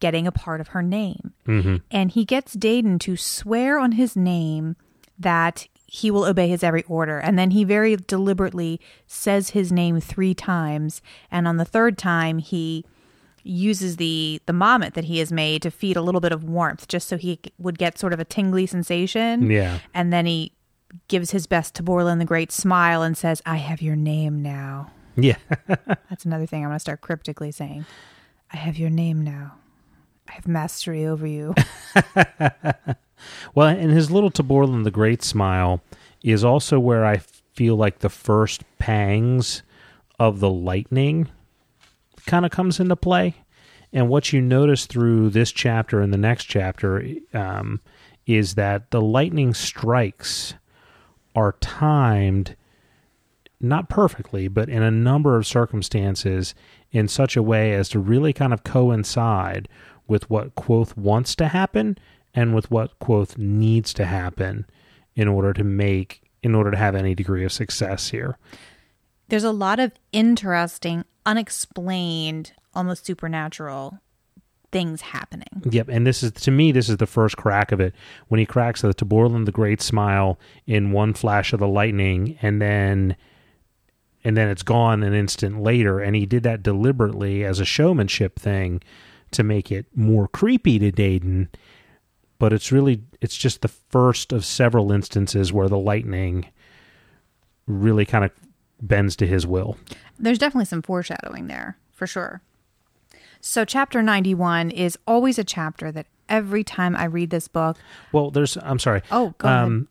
Speaker 2: getting a part of her name.
Speaker 1: Mm-hmm.
Speaker 2: And he gets Dedan to swear on his name that he will obey his every order. And then he very deliberately says his name three times. And on the third time, he uses the the mommet that he has made to feed a little bit of warmth just so he would get sort of a tingly sensation
Speaker 1: Yeah.
Speaker 2: and then he gives his best Taborlin the Great smile and says i have your name now
Speaker 1: Yeah. [laughs]
Speaker 2: that's another thing i'm going to start cryptically saying i have your name now i have mastery over you [laughs]
Speaker 1: well, and his little Taborlin the Great smile is also where I feel like the first pangs of the lightning kind of comes into play. And what you notice through this chapter and the next chapter um, is that the lightning strikes are timed not perfectly, but in a number of circumstances in such a way as to really kind of coincide with what Kvothe wants to happen and with what Kvothe needs to happen in order to make in order to have any degree of success here.
Speaker 2: there's a lot of interesting unexplained almost supernatural things happening
Speaker 1: Yep, and this is to me this is the first crack of it when he cracks the Taborlin the Great smile in one flash of the lightning, and then and then it's gone an instant later, and he did that deliberately as a showmanship thing to make it more creepy to Dedan. But it's really it's just the first of several instances where the lightning really kind of bends to his will.
Speaker 2: there's definitely some foreshadowing there for sure. So, chapter 91 is always a chapter that every time I read this book,
Speaker 1: Well, there's I'm sorry.
Speaker 2: oh, go ahead.
Speaker 1: Um,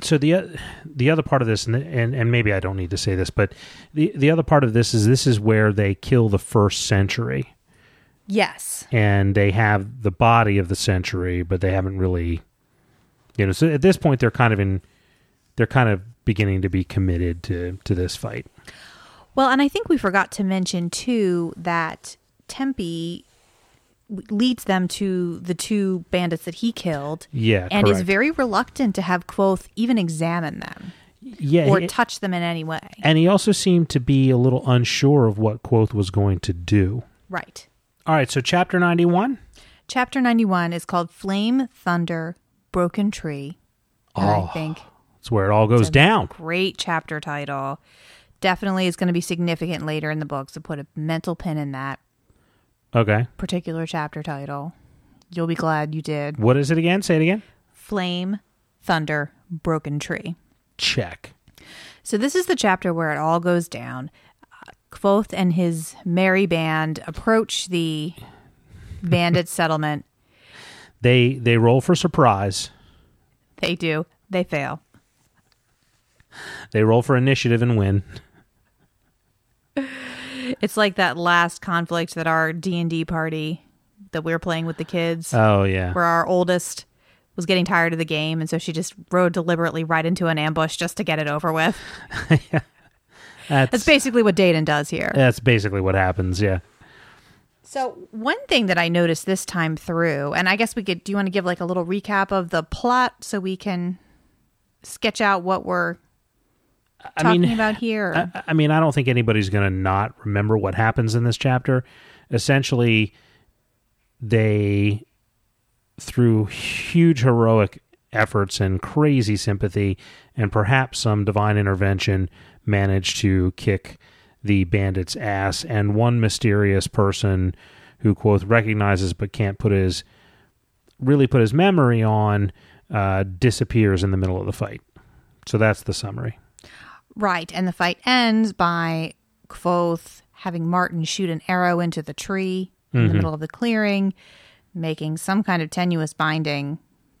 Speaker 1: so the uh, the other part of this, and, and and maybe I don't need to say this, but the the other part of this is this is where they kill the first century,
Speaker 2: Yes.
Speaker 1: and they have the body of the century, but they haven't really, you know. So at this point, they're kind of in, they're kind of beginning to be committed to to this fight.
Speaker 2: Well, and I think we forgot to mention too that Tempi leads them to the two bandits that he killed
Speaker 1: Yeah,
Speaker 2: and is very reluctant to have Kvothe even examine them
Speaker 1: yeah,
Speaker 2: or
Speaker 1: he-
Speaker 2: touch them in any way.
Speaker 1: and he also seemed to be a little unsure of what Kvothe was going to do.
Speaker 2: Right.
Speaker 1: All right, so chapter ninety one.
Speaker 2: Chapter 91 is called Flame, Thunder, Broken Tree.
Speaker 1: Oh.
Speaker 2: I think
Speaker 1: That's where it all goes down.
Speaker 2: Great chapter title. Definitely is going to be significant later in the book, so put a mental pin in that
Speaker 1: Okay,
Speaker 2: particular chapter title. You'll be glad you did.
Speaker 1: what is it again? Say it again.
Speaker 2: Flame, Thunder, Broken Tree.
Speaker 1: Check.
Speaker 2: So this is the chapter where it all goes down. Kvothe and his merry band approach the bandit [laughs] settlement.
Speaker 1: They they roll for surprise.
Speaker 2: They do. They fail.
Speaker 1: They roll for initiative and win. [laughs]
Speaker 2: It's like that last conflict that our D&D party that we were playing with the kids.
Speaker 1: Oh yeah.
Speaker 2: where our oldest was getting tired of the game and so she just rode deliberately right into an ambush just to get it over with. [laughs]
Speaker 1: That's
Speaker 2: That's basically what Dedan does here.
Speaker 1: that's basically what happens. Yeah.
Speaker 2: So, one thing that I noticed this time through, and I guess we could, do you want to give like a little recap of the plot so we can sketch out what we're
Speaker 1: I
Speaker 2: talking
Speaker 1: mean,
Speaker 2: about here?
Speaker 1: I, I mean, I don't think anybody's going to not remember what happens in this chapter. Essentially, they, through huge heroic efforts and crazy sympathy, and perhaps some divine intervention, managed to kick the bandit's ass. And one mysterious person who Kvothe recognizes but can't put his really put his memory on uh, disappears in the middle of the fight. So that's the summary.
Speaker 2: right. And the fight ends by Kvothe having Marten shoot an arrow into the tree in the middle of the clearing, making some kind of tenuous binding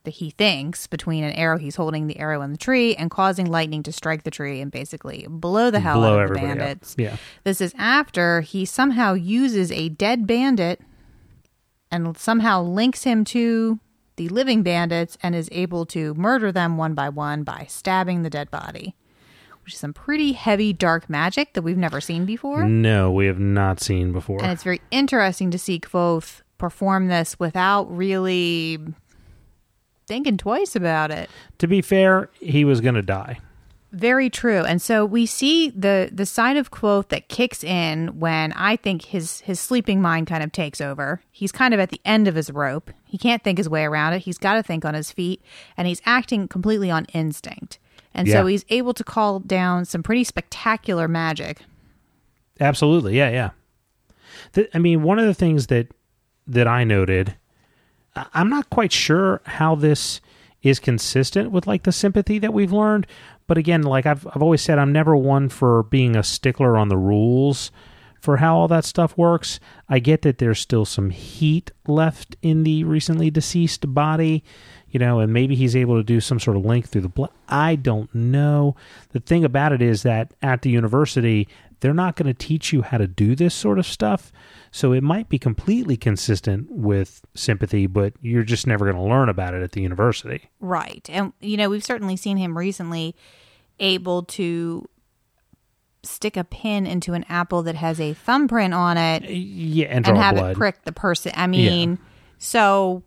Speaker 2: that he thinks between an arrow he's holding the arrow in the tree and causing lightning to strike the tree and basically blow the hell
Speaker 1: Blow
Speaker 2: out of the
Speaker 1: everybody up.
Speaker 2: bandits.
Speaker 1: Yeah.
Speaker 2: This is after he somehow uses a dead bandit and somehow links him to the living bandits and is able to murder them one by one by stabbing the dead body, which is some pretty heavy dark magic that we've never seen before.
Speaker 1: No, we have not seen before.
Speaker 2: And it's very interesting to see Kvothe perform this without really thinking twice about it.
Speaker 1: to be fair, he was going to die.
Speaker 2: Very true. And so we see the the side of Kvothe that kicks in when I think his his sleeping mind kind of takes over. He's kind of at the end of his rope. He can't think his way around it. He's got to think on his feet and he's acting completely on instinct. And so he's able to call down some pretty spectacular magic.
Speaker 1: Absolutely, yeah, yeah. Th- I mean, one of the things that that I noted, I'm not quite sure how this is consistent with like the sympathy that we've learned. But again, like I've I've always said, I'm never one for being a stickler on the rules for how all that stuff works. I get that there's still some heat left in the recently deceased body, you know, and maybe he's able to do some sort of link through the blood. I don't know. The thing about it is that at the university, they're not going to teach you how to do this sort of stuff. So it might be completely consistent with sympathy, but you're just never going to learn about it at the university.
Speaker 2: Right. And, you know, we've certainly seen him recently able to stick a pin into an apple that has a thumbprint on it
Speaker 1: Yeah, and
Speaker 2: and have
Speaker 1: blood.
Speaker 2: it prick the person. I mean, so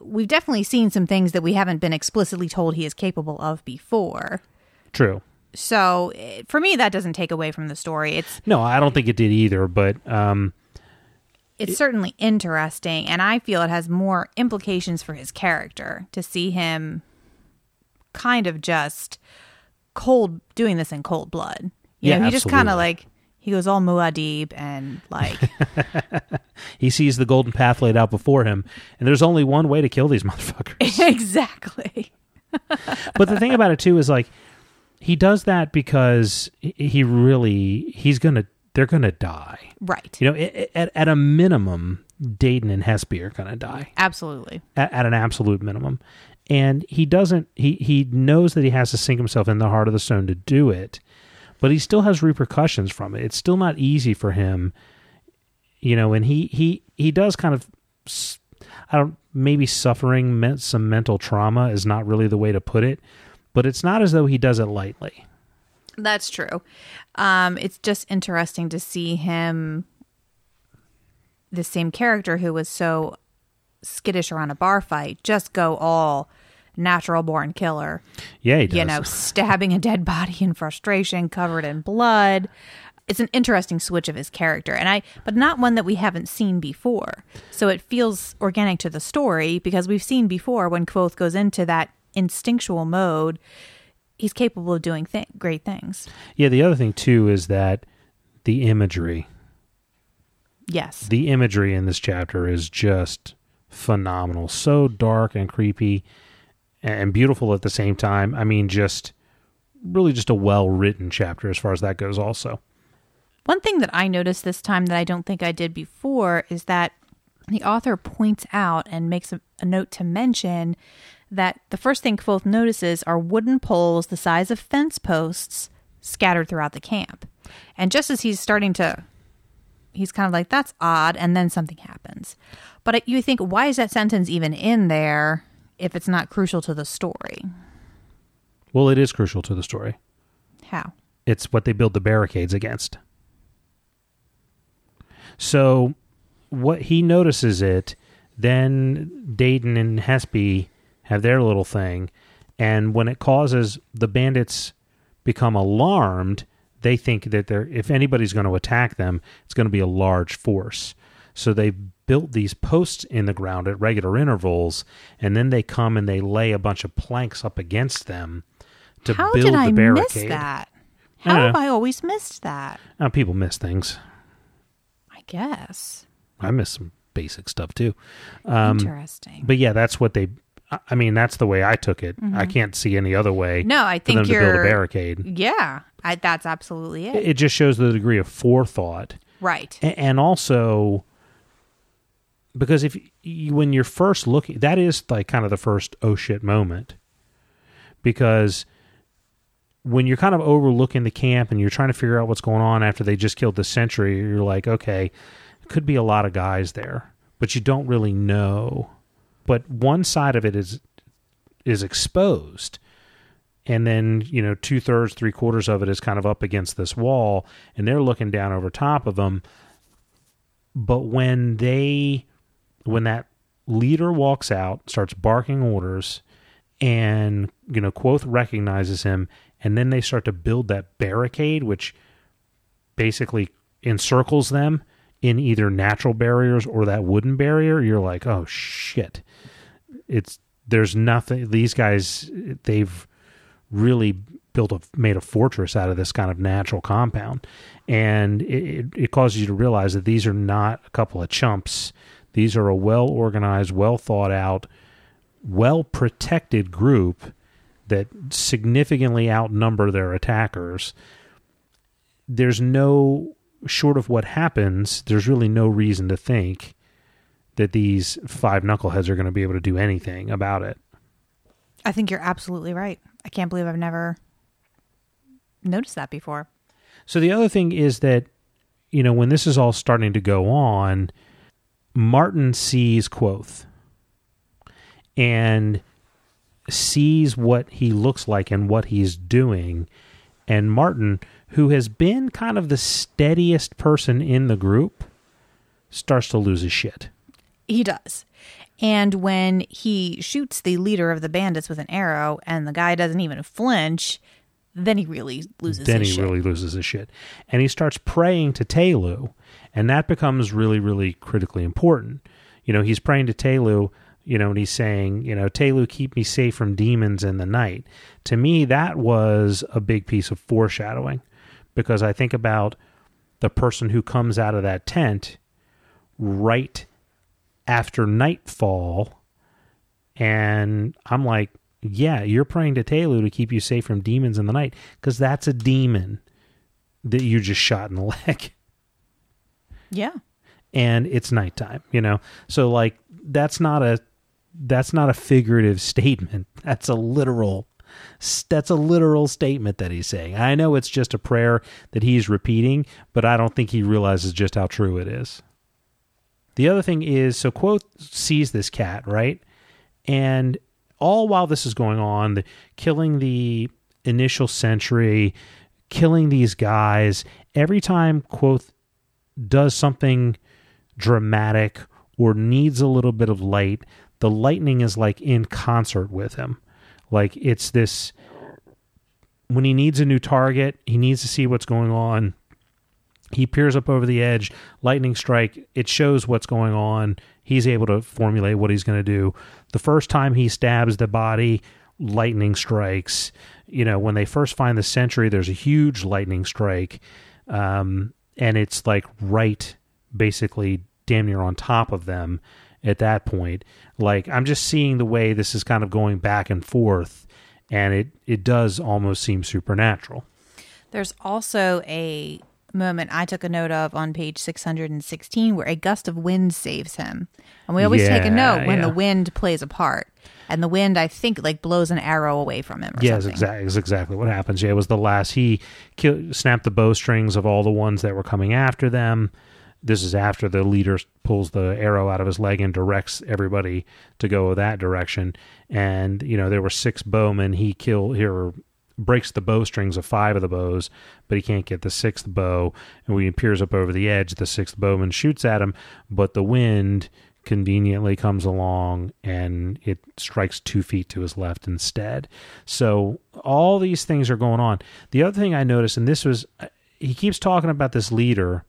Speaker 2: we've definitely seen some things that we haven't been explicitly told he is capable of before.
Speaker 1: True.
Speaker 2: So eh, for me, that doesn't take away from the story. It's
Speaker 1: No, I don't think it did either, but um,
Speaker 2: it's certainly interesting, and I feel it has more implications for his character to see him kind of just cold doing this in cold blood. You
Speaker 1: Yeah,
Speaker 2: know, he just kind of like he goes all Muad'Dib and like [laughs]
Speaker 1: he sees the golden path laid out before him, and there's only one way to kill these [laughs] motherfuckers. [laughs]
Speaker 2: exactly.
Speaker 1: but the thing about it too is like he does that because he- really he's gonna they're gonna die.
Speaker 2: Right.
Speaker 1: You know, at at a minimum, Dedan and Hespe are gonna die
Speaker 2: Absolutely.
Speaker 1: at, at an absolute minimum, and he doesn't. He he knows that he has to sink himself in the heart of the stone to do it, but he still has repercussions from it. It's still not easy for him, you know. And he he he does kind of. i don't maybe suffering meant some mental trauma is not really the way to put it, but it's not as though he does it lightly.
Speaker 2: That's true. Um, it's just interesting to see him, the same character who was so skittish around a bar fight, just go all natural born killer.
Speaker 1: Yeah, he does.
Speaker 2: You know, stabbing a dead body in frustration, covered in blood. It's an interesting switch of his character, and I, but not one that we haven't seen before. So it feels organic to the story because we've seen before when Kvothe goes into that instinctual mode, he's capable of doing th- great things.
Speaker 1: yeah, the other thing too is that the imagery,
Speaker 2: Yes.
Speaker 1: the imagery in this chapter is just phenomenal. So dark and creepy and beautiful at the same time. I mean, just really just a well written chapter as far as that goes, also.
Speaker 2: One thing that I noticed this time that I don't think I did before is that the author points out and makes a, a note to mention that the first thing Kvothe notices are wooden poles the size of fence posts scattered throughout the camp. And just as he's starting to, he's kind of like, that's odd. And then something happens. But you think, why is that sentence even in there if it's not crucial to the story?
Speaker 1: Well, it is crucial to the story.
Speaker 2: How?
Speaker 1: It's what they build the barricades against. So, what he notices it. Then Dedan and Hespe have their little thing, and when it causes the bandits become alarmed, they think that they're if anybody's going to attack them, it's going to be a large force. So they built these posts in the ground at regular intervals, and then they come and they lay a bunch of planks up against them to
Speaker 2: How
Speaker 1: build
Speaker 2: did
Speaker 1: the
Speaker 2: I
Speaker 1: barricade.
Speaker 2: miss that?
Speaker 1: I
Speaker 2: How
Speaker 1: don't
Speaker 2: have. I always missed that?
Speaker 1: Uh, people miss things.
Speaker 2: I guess.
Speaker 1: I miss some basic stuff too. Um,
Speaker 2: Interesting.
Speaker 1: but yeah, that's what they. I- mean, that's the way I took it. I can't see any other way
Speaker 2: Mm-hmm. No, I think
Speaker 1: to build a barricade.
Speaker 2: Yeah, I, that's absolutely it.
Speaker 1: It it just shows the degree of forethought,
Speaker 2: right.
Speaker 1: A- and also because if you, when you're first looking, that is like kind of the first oh shit moment, because when you're kind of overlooking the camp and you're trying to figure out what's going on after they just killed the sentry, you're like, okay, could be a lot of guys there, but you don't really know. But one side of it is is exposed, and then you know two thirds, three quarters of it is kind of up against this wall, and they're looking down over top of them. But when they, when that leader walks out, starts barking orders, and you know Kvothe recognizes him, and then they start to build that barricade, which basically encircles them in either natural barriers or that wooden barrier. You're like, oh shit! It's there's nothing. These guys, they've really built a made a fortress out of this kind of natural compound, and it, it, it causes you to realize that these are not a couple of chumps. These are a well organized, well thought out, well protected group that significantly outnumber their attackers. There's no short of what happens. There's really no reason to think that these five knuckleheads are going to be able to do anything about it.
Speaker 2: I think you're absolutely right. I can't believe I've never noticed that before.
Speaker 1: So the other thing is that, you know, when this is all starting to go on, Marten sees Kvothe and sees what he looks like and what he's doing. And Marten, who has been kind of the steadiest person in the group, starts to lose his shit.
Speaker 2: He does. And when he shoots the leader of the bandits with an arrow and the guy doesn't even flinch, then he really loses
Speaker 1: then
Speaker 2: his
Speaker 1: he
Speaker 2: shit.
Speaker 1: really loses his shit. And he starts praying to Tehlu, and that becomes really, really critically important. You know, he's praying to Tehlu, you know, and he's saying, you know, Tehlu, keep me safe from demons in the night. To me, that was a big piece of foreshadowing because I think about the person who comes out of that tent right after nightfall, and I'm like, yeah, you're praying to Tehlu to keep you safe from demons in the night because that's a demon that you just shot in the [laughs] leg
Speaker 2: Yeah.
Speaker 1: and it's nighttime, you know? So like that's not a that's not a figurative [laughs] statement. That's a literal that's a literal statement that he's saying. I know it's just a prayer that he's repeating, but I don't think he realizes just how true it is. The other thing is so Kvothe sees this cat, right? And all while this is going on, the, killing the initial sentry, killing these guys, every time Kvothe does something dramatic or needs a little bit of light, the lightning is like in concert with him. Like it's this when he needs a new target, he needs to see what's going on. He peers up over the edge, lightning strike, it shows what's going on. He's able to formulate what he's going to do. The first time he stabs the body, lightning strikes. You know, when they first find the sentry, there's a huge lightning strike. Um, and it's like right basically damn near on top of them at that point. Like I'm just seeing the way this is kind of going back and forth and it it does almost seem supernatural.
Speaker 2: There's also a moment I took a note of on page 616 where a gust of wind saves him. And we always take a note when
Speaker 1: yeah.
Speaker 2: the wind plays a part. And the wind, I think, like blows an arrow away from him or
Speaker 1: Yeah, exactly is exactly what happens. Yeah, it was the last he snapped the bowstrings of all the ones that were coming after them. This is after the leader pulls the arrow out of his leg and directs everybody to go that direction. And you know there were six bowmen. He kill here breaks the bowstrings of five of the bows, but he can't get the sixth bow. And when he peers up over the edge, the sixth bowman shoots at him, but the wind conveniently comes along and it strikes two feet to his left instead. So all these things are going on. The other thing I noticed, and this was, he keeps talking about this leader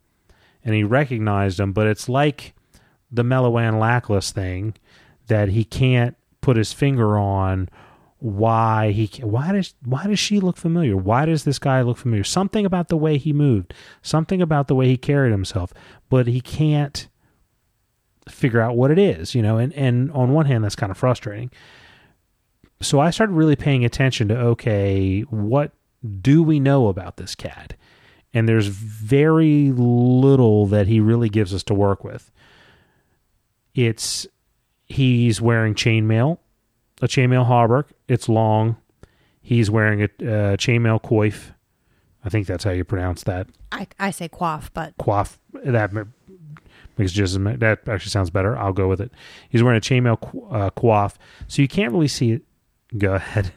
Speaker 1: and he recognized him, but it's like the Meluan Lackless thing that he can't put his finger on why he why does why does she look familiar? Why does this guy look familiar? Something about the way he moved something about the way he carried himself but he can't figure out what it is you know and and on one hand that's kind of frustrating. So i started really paying attention to okay what do we know about this cat and there's very little that he really gives us to work with it's he's wearing chainmail a chainmail hauberk. It's long. He's wearing a uh, chainmail coif. I think that's how you pronounce that.
Speaker 2: I, I say quaff, but
Speaker 1: Coif. That makes just that actually sounds better. I'll go with it. He's wearing a chainmail uh, coif, so you can't really see it. Go ahead.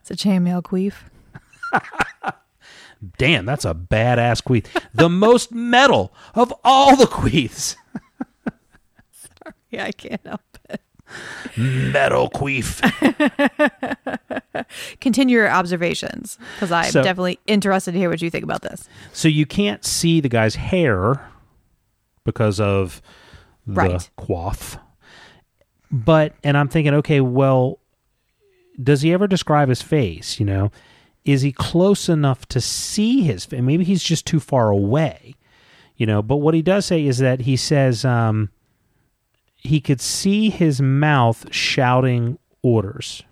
Speaker 2: it's a chainmail queef. [laughs]
Speaker 1: Damn, that's a badass queef. the most metal of all the queefs.
Speaker 2: Sorry, I can't help it.
Speaker 1: Metal queef. [laughs]
Speaker 2: Continue your observations because I'm
Speaker 1: So-
Speaker 2: definitely interested to hear what you think about this.
Speaker 1: So you can't see the guy's hair because of the
Speaker 2: Right.
Speaker 1: coif. But and I'm thinking, okay, well, does he ever describe his face? You know, is he close enough to see his? Maybe he's just too far away. You know, but what he does say is that he says um, he could see his mouth shouting orders.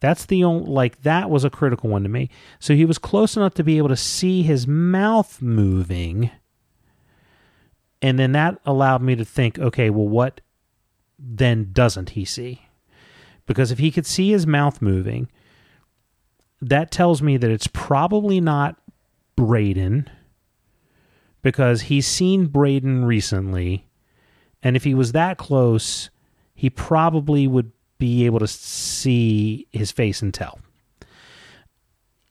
Speaker 1: That's the only like that was a critical one to me. So he was close enough to be able to see his mouth moving. And then that allowed me to think, okay, well what then doesn't he see? Because if he could see his mouth moving, that tells me that it's probably not Bredon because he's seen Bredon recently and if he was that close, he probably would be able to see his face and tell.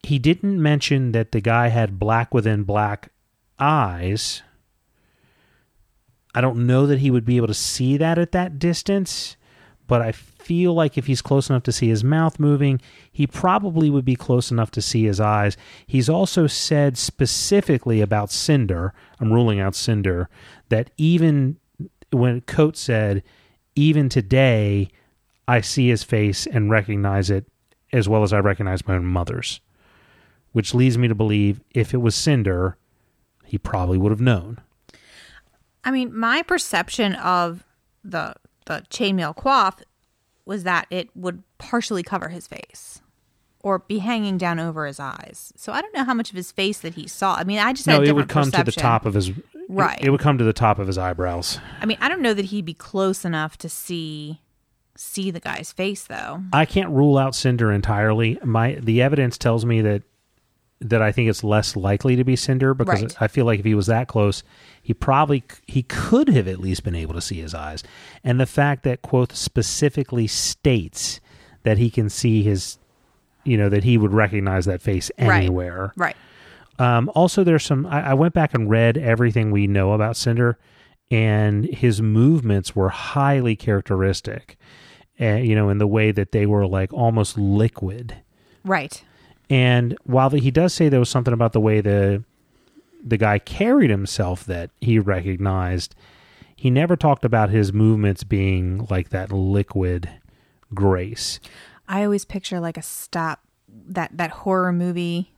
Speaker 1: He didn't mention that the guy had black within black eyes. I don't know that he would be able to see that at that distance, but I feel like if he's close enough to see his mouth moving, he probably would be close enough to see his eyes. He's also said specifically about Cinder, I'm ruling out Cinder, that even when Coates said, even today, I see his face and recognize it as well as I recognize my own mother's, which leads me to believe if it was Cinder, he probably would have known.
Speaker 2: I mean, my perception of the the chainmail coif was that it would partially cover his face or be hanging down over his eyes. So I don't know how much of his face that he saw. I mean, I just had
Speaker 1: No, it would come to the top of his
Speaker 2: Right.
Speaker 1: It, would come to the top of his eyebrows.
Speaker 2: I mean, I don't know that he'd be close enough to see see the guy's face though.
Speaker 1: I can't rule out Cinder entirely. My the evidence tells me that that I think it's less likely to be Cinder because
Speaker 2: Right.
Speaker 1: I feel like if he was that close, he probably he could have at least been able to see his eyes. And the fact that Kvothe specifically states that he can see his you know that he would recognize that face
Speaker 2: Right.
Speaker 1: anywhere.
Speaker 2: Right.
Speaker 1: Um, also, there's some. I, I went back and read everything we know about Cinder, and his movements were highly characteristic. Uh, you know, in the way that they were like almost liquid.
Speaker 2: Right.
Speaker 1: And while the, he does say there was something about the way the the guy carried himself that he recognized, he never talked about his movements being like that liquid grace.
Speaker 2: I always picture like a stop that that horror movie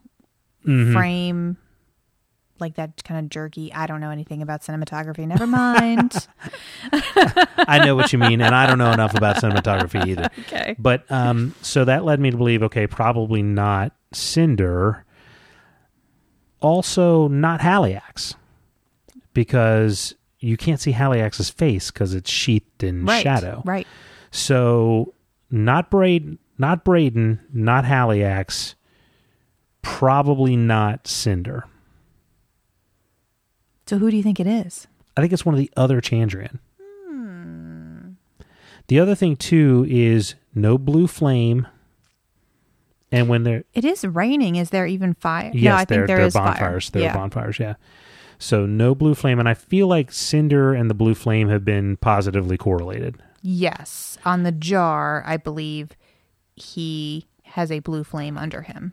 Speaker 1: Mm-hmm.
Speaker 2: frame like that kind of jerky. I don't know anything about cinematography. Never mind. [laughs]
Speaker 1: I know what you mean, and I don't know enough about cinematography either. [laughs]
Speaker 2: okay.
Speaker 1: But um, so that led me to believe, okay, probably not Cinder. Also, not Haliax, because you can't see Haliax's face because it's sheathed in
Speaker 2: Right.
Speaker 1: shadow.
Speaker 2: Right.
Speaker 1: So, not Bredon, not Bredon, not Haliax, probably not Cinder.
Speaker 2: So who do you think it is?
Speaker 1: I think it's one of the other Chandrian. The other thing too is no blue flame, And when they're
Speaker 2: It is raining. Is there even fire?
Speaker 1: yes,
Speaker 2: no, I
Speaker 1: they're,
Speaker 2: think there
Speaker 1: they're bonfires.
Speaker 2: fire.
Speaker 1: They're bonfires. Yeah. So no blue flame, and I feel like cinder and the blue flame have been positively correlated.
Speaker 2: yes. On the jar, I believe he has a blue flame under him.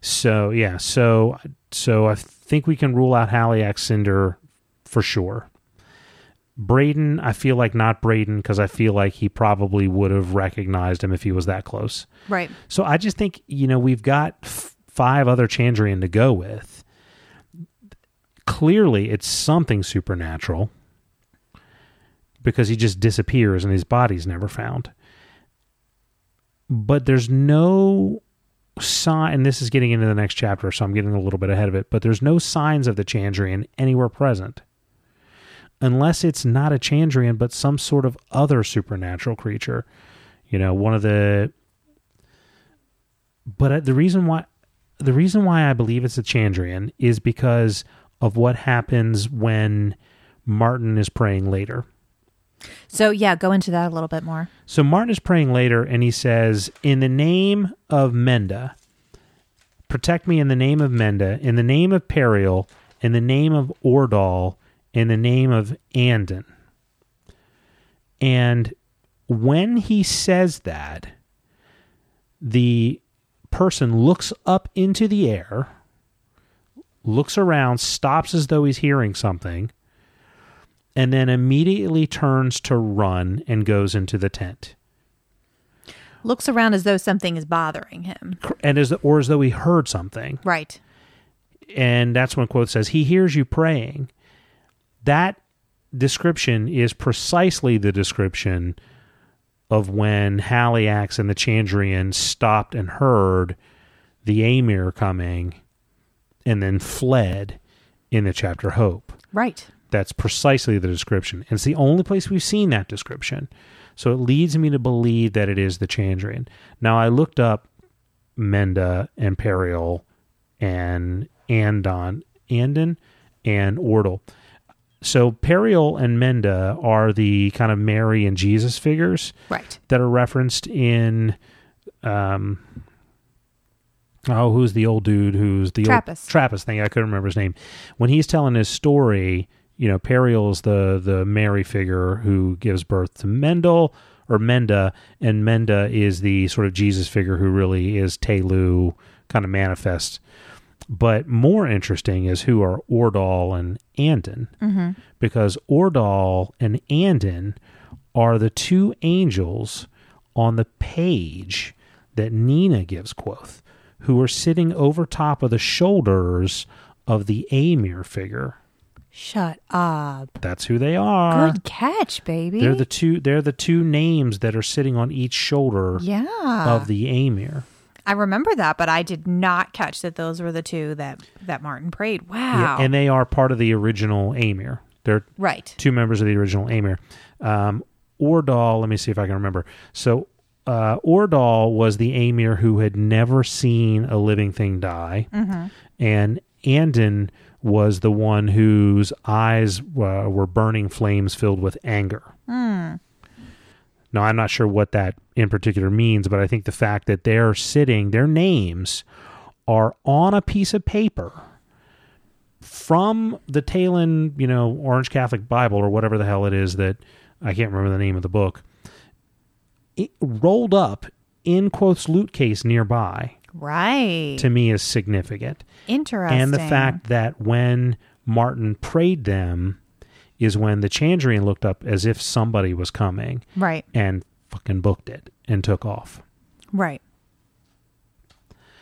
Speaker 1: So yeah, so so I think we can rule out Haliax Cinder for sure. Bredon, I feel like not Bredon because I feel like he probably would have recognized him if he was that close.
Speaker 2: Right.
Speaker 1: So I just think you know we've got f- five other Chandrian to go with. Clearly, it's something supernatural because he just disappears and his body's never found. But there's no sign, and this is getting into the next chapter, so I'm getting a little bit ahead of it. But there's no signs of the Chandrian anywhere present, unless it's not a Chandrian, but some sort of other supernatural creature. You know, one of the but uh, the reason why the reason why I believe it's a Chandrian is because of what happens when Marten is praying later.
Speaker 2: So yeah, go into that a little bit more.
Speaker 1: So Marten is praying later and he says, In the name of Menda, protect me in the name of Menda, in the name of Perial, in the name of Ordal, in the name of Andan. And when he says that, the person looks up into the air, looks around, stops as though he's hearing something, and then immediately turns to run and goes into the tent.
Speaker 2: Looks around as though something is bothering him.
Speaker 1: And as or as though he heard something.
Speaker 2: Right.
Speaker 1: And that's when Kvothe says, He hears you praying. That description is precisely the description of when Haliax and the Chandrian stopped and heard the Amyr coming and then fled in the chapter Hope.
Speaker 2: Right.
Speaker 1: That's precisely the description. And it's the only place we've seen that description. So it leads me to believe that it is the Chandrian. Now I looked up Menda and Perial and Andan, Andan and Ordal. So Perial and Menda are the kind of Mary and Jesus figures
Speaker 2: Right.
Speaker 1: that are referenced in um oh who's the old dude who's the
Speaker 2: Trapis.
Speaker 1: old Trapis thing I couldn't remember his name when he's telling his story you know Perial's the the Mary figure who gives birth to Mendel or Menda and Menda is the sort of Jesus figure who really is Telu kind of manifest but more interesting is who are Ordal and Andan
Speaker 2: Mm-hmm.
Speaker 1: because Ordal and Andan are the two angels on the page that Nina gives Kvothe, who are sitting over top of the shoulders of the Amyr figure.
Speaker 2: Shut up.
Speaker 1: That's who they are.
Speaker 2: Good catch, baby.
Speaker 1: They're the two. They're the two names that are sitting on each shoulder
Speaker 2: yeah.
Speaker 1: of the Amyr.
Speaker 2: I remember that, but I did not catch that those were the two that that Marten prayed. Wow.
Speaker 1: Yeah, and they are part of the original Amyr. They're
Speaker 2: right.
Speaker 1: two members of the original Amyr. Um, Ordal, let me see if I can remember. So, uh, Ordal was the Amyr who had never seen a living thing die, and Andan was the one whose eyes uh, were burning flames filled with anger. Now, I'm not sure what that in particular means, but I think the fact that they're sitting, their names are on a piece of paper from the Talon, you know, Orange Catholic Bible or whatever the hell it is that I can't remember the name of the book, it rolled up in Kvothe's loot case nearby
Speaker 2: Right.
Speaker 1: to me is significant.
Speaker 2: Interesting.
Speaker 1: And the fact that when Marten prayed them is when the Chandrian looked up as if somebody was coming
Speaker 2: Right.
Speaker 1: and fucking booked it and took off.
Speaker 2: Right.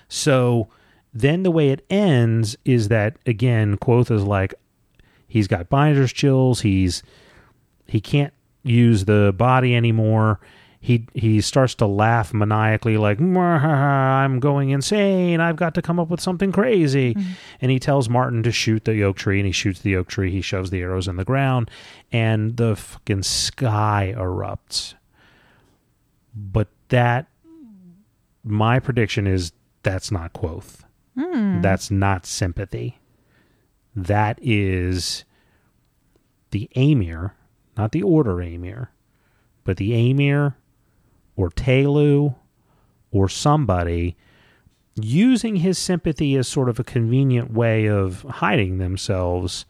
Speaker 1: So then the way it ends is that again, Kvothe is like he's got binder's chills, he's he can't use the body anymore. He he starts to laugh maniacally like I'm going insane. I've got to come up with something crazy. Mm-hmm. And he tells Marten to shoot the oak tree and he shoots the oak tree. He shoves the arrows in the ground and the fucking sky erupts. But that my prediction is that's not Kvothe. Hmm. That's not sympathy. That is the Amyr, not the Order Amyr, but the Amyr or Tehlu or somebody using his sympathy as sort of a convenient way of hiding themselves,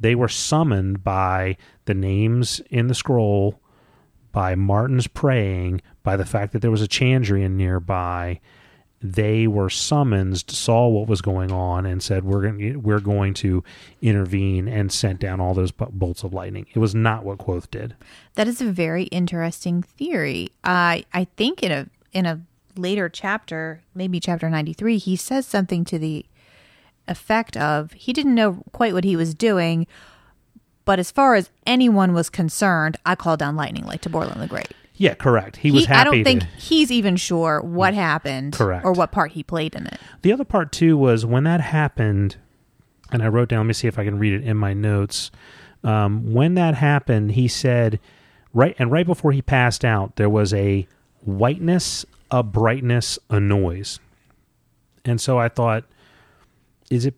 Speaker 1: they were summoned by the names in the scroll, by Marten's praying, by the fact that there was a Chandrian nearby. They were summoned, saw what was going on, and said, "We're going, we're going to intervene," and sent down all those bolts of lightning. It was not what Kvothe did.
Speaker 2: That is a very interesting theory. I I think in a in a later chapter, maybe chapter 93, he says something to the effect of he didn't know quite what he was doing, but as far as anyone was concerned, I called down lightning like Taborlin the Great.
Speaker 1: Yeah, correct. He, was happy.
Speaker 2: I don't think
Speaker 1: to-
Speaker 2: he's even sure what happened
Speaker 1: Correct.
Speaker 2: or what part he played in it.
Speaker 1: The other part too was when that happened, and I wrote down. Let me see if I can read it in my notes. Um, when that happened, he said, right, and right before he passed out, there was a whiteness, a brightness, a noise, and so I thought, is it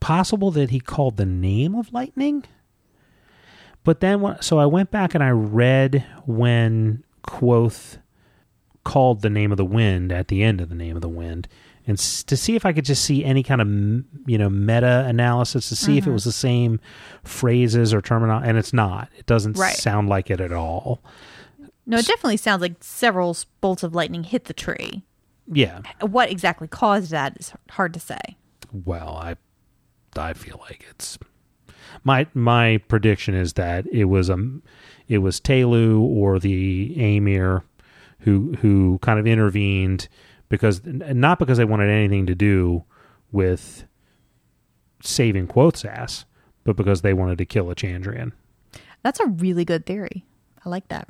Speaker 1: possible that he called the name of lightning? But then, when- so I went back and I read when Kvothe called the name of the wind at the end of the name of the wind and s- to see if I could just see any kind of m- you know meta analysis to see if
Speaker 2: Mm-hmm.
Speaker 1: it was the same phrases or terminology and it's not it doesn't
Speaker 2: Right.
Speaker 1: sound like it at all
Speaker 2: No, it definitely sounds like several bolts of lightning hit the tree.
Speaker 1: yeah
Speaker 2: What exactly caused that is hard to say.
Speaker 1: well I I feel like it's my my prediction is that it was um it was Tehlu or the Amyr who who kind of intervened because not because they wanted anything to do with saving Kvothe's ass, but because they wanted to kill a Chandrian.
Speaker 2: That's a really good theory. I like that.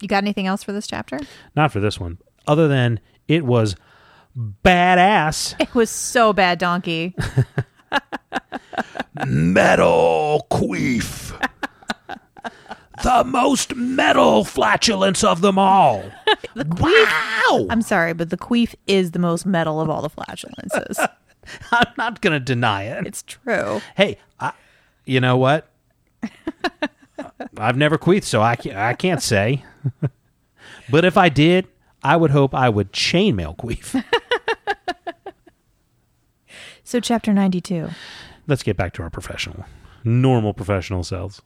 Speaker 2: You got anything else for this chapter?
Speaker 1: Not for this one, other than it was badass. [laughs]
Speaker 2: It was so bad, Donkey. [laughs]
Speaker 1: Metal queef. The most metal flatulence of them all. [laughs] wow!
Speaker 2: I'm sorry, but the queef is the most metal of all the flatulences. [laughs]
Speaker 1: I'm not going to deny it.
Speaker 2: it's true.
Speaker 1: Hey, I, you know what? I've never queefed, so I can't, I can't say. [laughs] but if I did, I would hope I would chainmail queef.
Speaker 2: So, chapter 92.
Speaker 1: Let's get back to our professional, normal professional selves.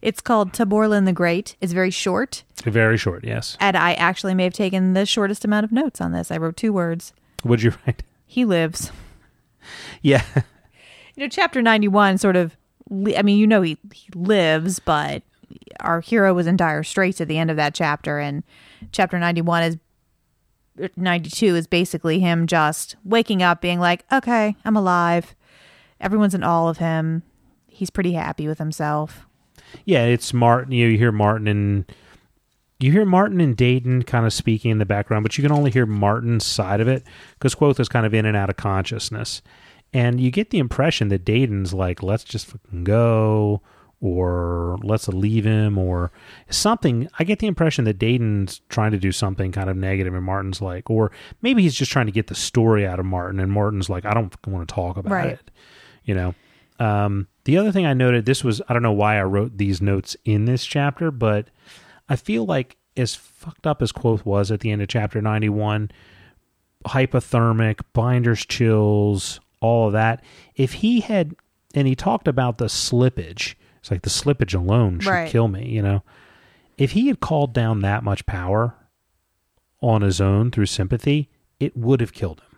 Speaker 2: It's called Taborlin the Great. It's very short,
Speaker 1: Very short, yes.
Speaker 2: and I actually may have taken the shortest amount of notes on this. I wrote two words.
Speaker 1: Would you write?
Speaker 2: He lives.
Speaker 1: Yeah.
Speaker 2: You know, chapter 91 sort of, li- I mean, you know, he, he lives, but our hero was in dire straits at the end of that chapter. And chapter 91 is, er, 92 is basically him just waking up, being like, okay, I'm alive. Everyone's in awe of him. He's pretty happy with himself.
Speaker 1: Yeah, it's Marten. You, know, you hear Marten and you hear Marten and Dedan kind of speaking in the background, but you can only hear Marten's side of it because Kvothe is kind of in and out of consciousness, and you get the impression that Dedan's like, "Let's just fucking go," or "Let's leave him," or something. I get the impression that Dedan's trying to do something kind of negative, and Marten's like, or maybe he's just trying to get the story out of Marten, and Marten's like, "I don't want to talk about
Speaker 2: Right.
Speaker 1: it," you know. Um, the other thing I noted, this was, I don't know why I wrote these notes in this chapter, but I feel like as fucked up as Kvothe was at the end of chapter 91, hypothermic, binder's chills, all of that, if he had, and he talked about the slippage, it's like the slippage alone should
Speaker 2: Right.
Speaker 1: kill me, you know. If he had called down that much power on his own through sympathy, it would have killed him.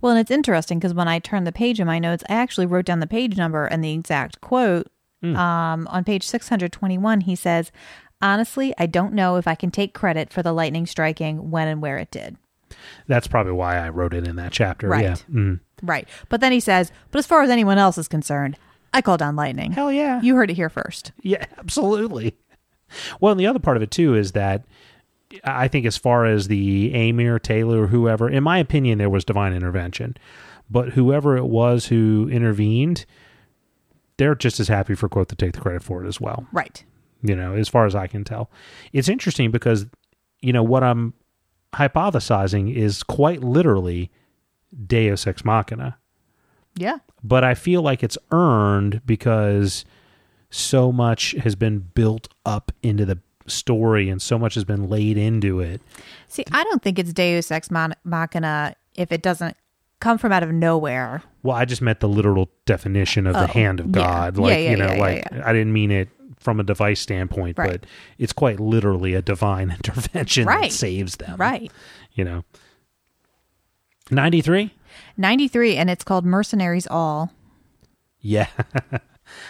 Speaker 2: Well, and it's interesting because when I turned the page in my notes, I actually wrote down the page number and the exact quote. Um, on page 621, he says, Honestly, I don't know if I can take credit for the lightning striking when and where it did.
Speaker 1: That's probably why I wrote it in that chapter.
Speaker 2: Right.
Speaker 1: Yeah. Mm.
Speaker 2: Right. But then he says, But as far as anyone else is concerned, I call down lightning.
Speaker 1: Hell yeah.
Speaker 2: You heard it here first.
Speaker 1: Yeah, [laughs] absolutely. Well, and the other part of it too is that I think as far as the Amyr, Tehlu, or whoever, in my opinion, there was divine intervention. But whoever it was who intervened, they're just as happy for Kvothe to take the credit for it as well.
Speaker 2: Right.
Speaker 1: You know, as far as I can tell. It's interesting because, you know, what I'm hypothesizing is quite literally Deus ex machina
Speaker 2: Yeah.
Speaker 1: but I feel like it's earned because so much has been built up into the story and so much has been laid into it.
Speaker 2: See, I don't think it's Deus Ex Machina if it doesn't come from out of nowhere.
Speaker 1: Well, I just meant the literal definition of the
Speaker 2: Oh,
Speaker 1: hand of. God.
Speaker 2: Yeah,
Speaker 1: Like,
Speaker 2: yeah,
Speaker 1: you know,
Speaker 2: yeah, yeah,
Speaker 1: like
Speaker 2: yeah.
Speaker 1: I didn't mean it from a device standpoint,
Speaker 2: Right.
Speaker 1: but it's quite literally a divine [laughs] intervention that
Speaker 2: Right.
Speaker 1: saves them.
Speaker 2: Right.
Speaker 1: You know. 93?
Speaker 2: 93, and it's called Mercenaries All.
Speaker 1: Yeah. [laughs]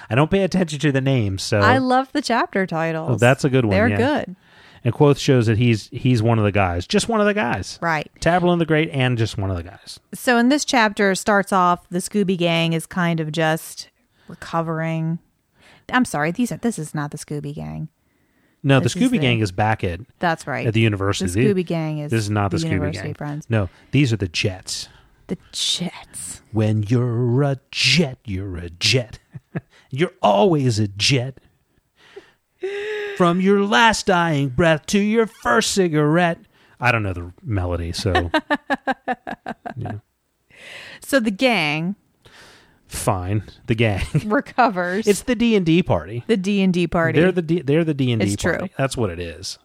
Speaker 1: I don't pay attention to the names, so
Speaker 2: I love the chapter titles.
Speaker 1: Oh, that's a good one,
Speaker 2: They're
Speaker 1: yeah.
Speaker 2: good.
Speaker 1: and Kvothe shows that he's he's one of the guys. Just one of the guys.
Speaker 2: Right.
Speaker 1: Taborlin the Great and just one of the guys.
Speaker 2: So in this chapter starts off the Scooby Gang is kind of just recovering. I'm sorry, these are this is not the Scooby Gang.
Speaker 1: No,
Speaker 2: This
Speaker 1: the Scooby
Speaker 2: the-
Speaker 1: Gang is back at
Speaker 2: That's right.
Speaker 1: at the university.
Speaker 2: The Scooby Gang is
Speaker 1: This is not the,
Speaker 2: the
Speaker 1: Scooby
Speaker 2: University
Speaker 1: Gang.
Speaker 2: Friends.
Speaker 1: No, these are the Jets.
Speaker 2: The Jets.
Speaker 1: When you're a jet, you're a jet. You're always a jet. From your last dying breath to your first cigarette. I don't know the melody, so [laughs] yeah.
Speaker 2: So the gang
Speaker 1: fine. The gang. [laughs]
Speaker 2: recovers.
Speaker 1: it's the D and D party.
Speaker 2: the D and D party.
Speaker 1: They're the D, they're the D and D party.
Speaker 2: true.
Speaker 1: That's what it is.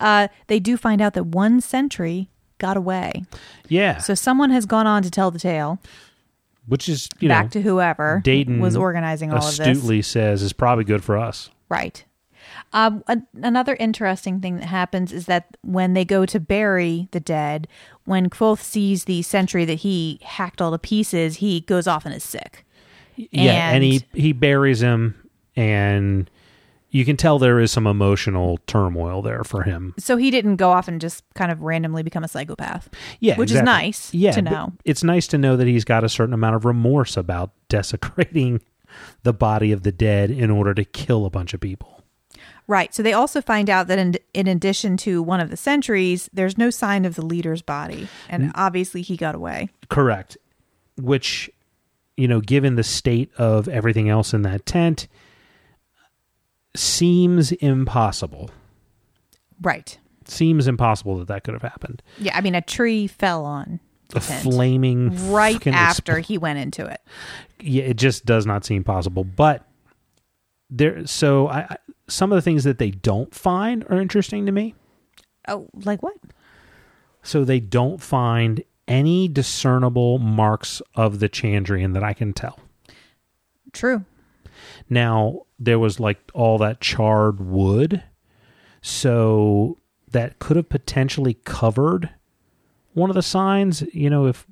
Speaker 2: uh, they do find out that one sentry got away.
Speaker 1: Yeah,
Speaker 2: So someone has gone on to tell the tale
Speaker 1: which is you
Speaker 2: back
Speaker 1: know
Speaker 2: to whoever
Speaker 1: Dedan
Speaker 2: was organizing all of this.
Speaker 1: astutely says is probably good for us.
Speaker 2: Right. Um, an- another interesting thing that happens is that when they go to bury the dead, when Kvothe sees the sentry that he hacked all to pieces, he goes off and is sick.
Speaker 1: Yeah, and,
Speaker 2: And-
Speaker 1: he he buries him, and you can tell there is some emotional turmoil there for him.
Speaker 2: So he didn't go off and just kind of randomly become a psychopath.
Speaker 1: Yeah,
Speaker 2: Which is nice
Speaker 1: Yeah,
Speaker 2: to know.
Speaker 1: It's nice to know that he's got a certain amount of remorse about [laughs] desecrating the body of the dead in order to kill a bunch of people.
Speaker 2: Right. So they also find out that in, in addition to one of the sentries, there's no sign of the leader's body. And obviously he got away.
Speaker 1: Correct. Which, you know, given the state of everything else in that tent, seems impossible.
Speaker 2: Right.
Speaker 1: Seems impossible that that could have happened.
Speaker 2: Yeah. I mean, a tree fell on the
Speaker 1: A flaming
Speaker 2: right after he went into it.
Speaker 1: yeah, it just does not seem possible. But there, so I, I some of the things that they don't find are interesting to me.
Speaker 2: Oh, like what?
Speaker 1: So they don't find any discernible marks of the Chandrian that I can tell.
Speaker 2: True.
Speaker 1: Now, there was like all that charred wood. So that could have potentially covered one of the signs. You know, if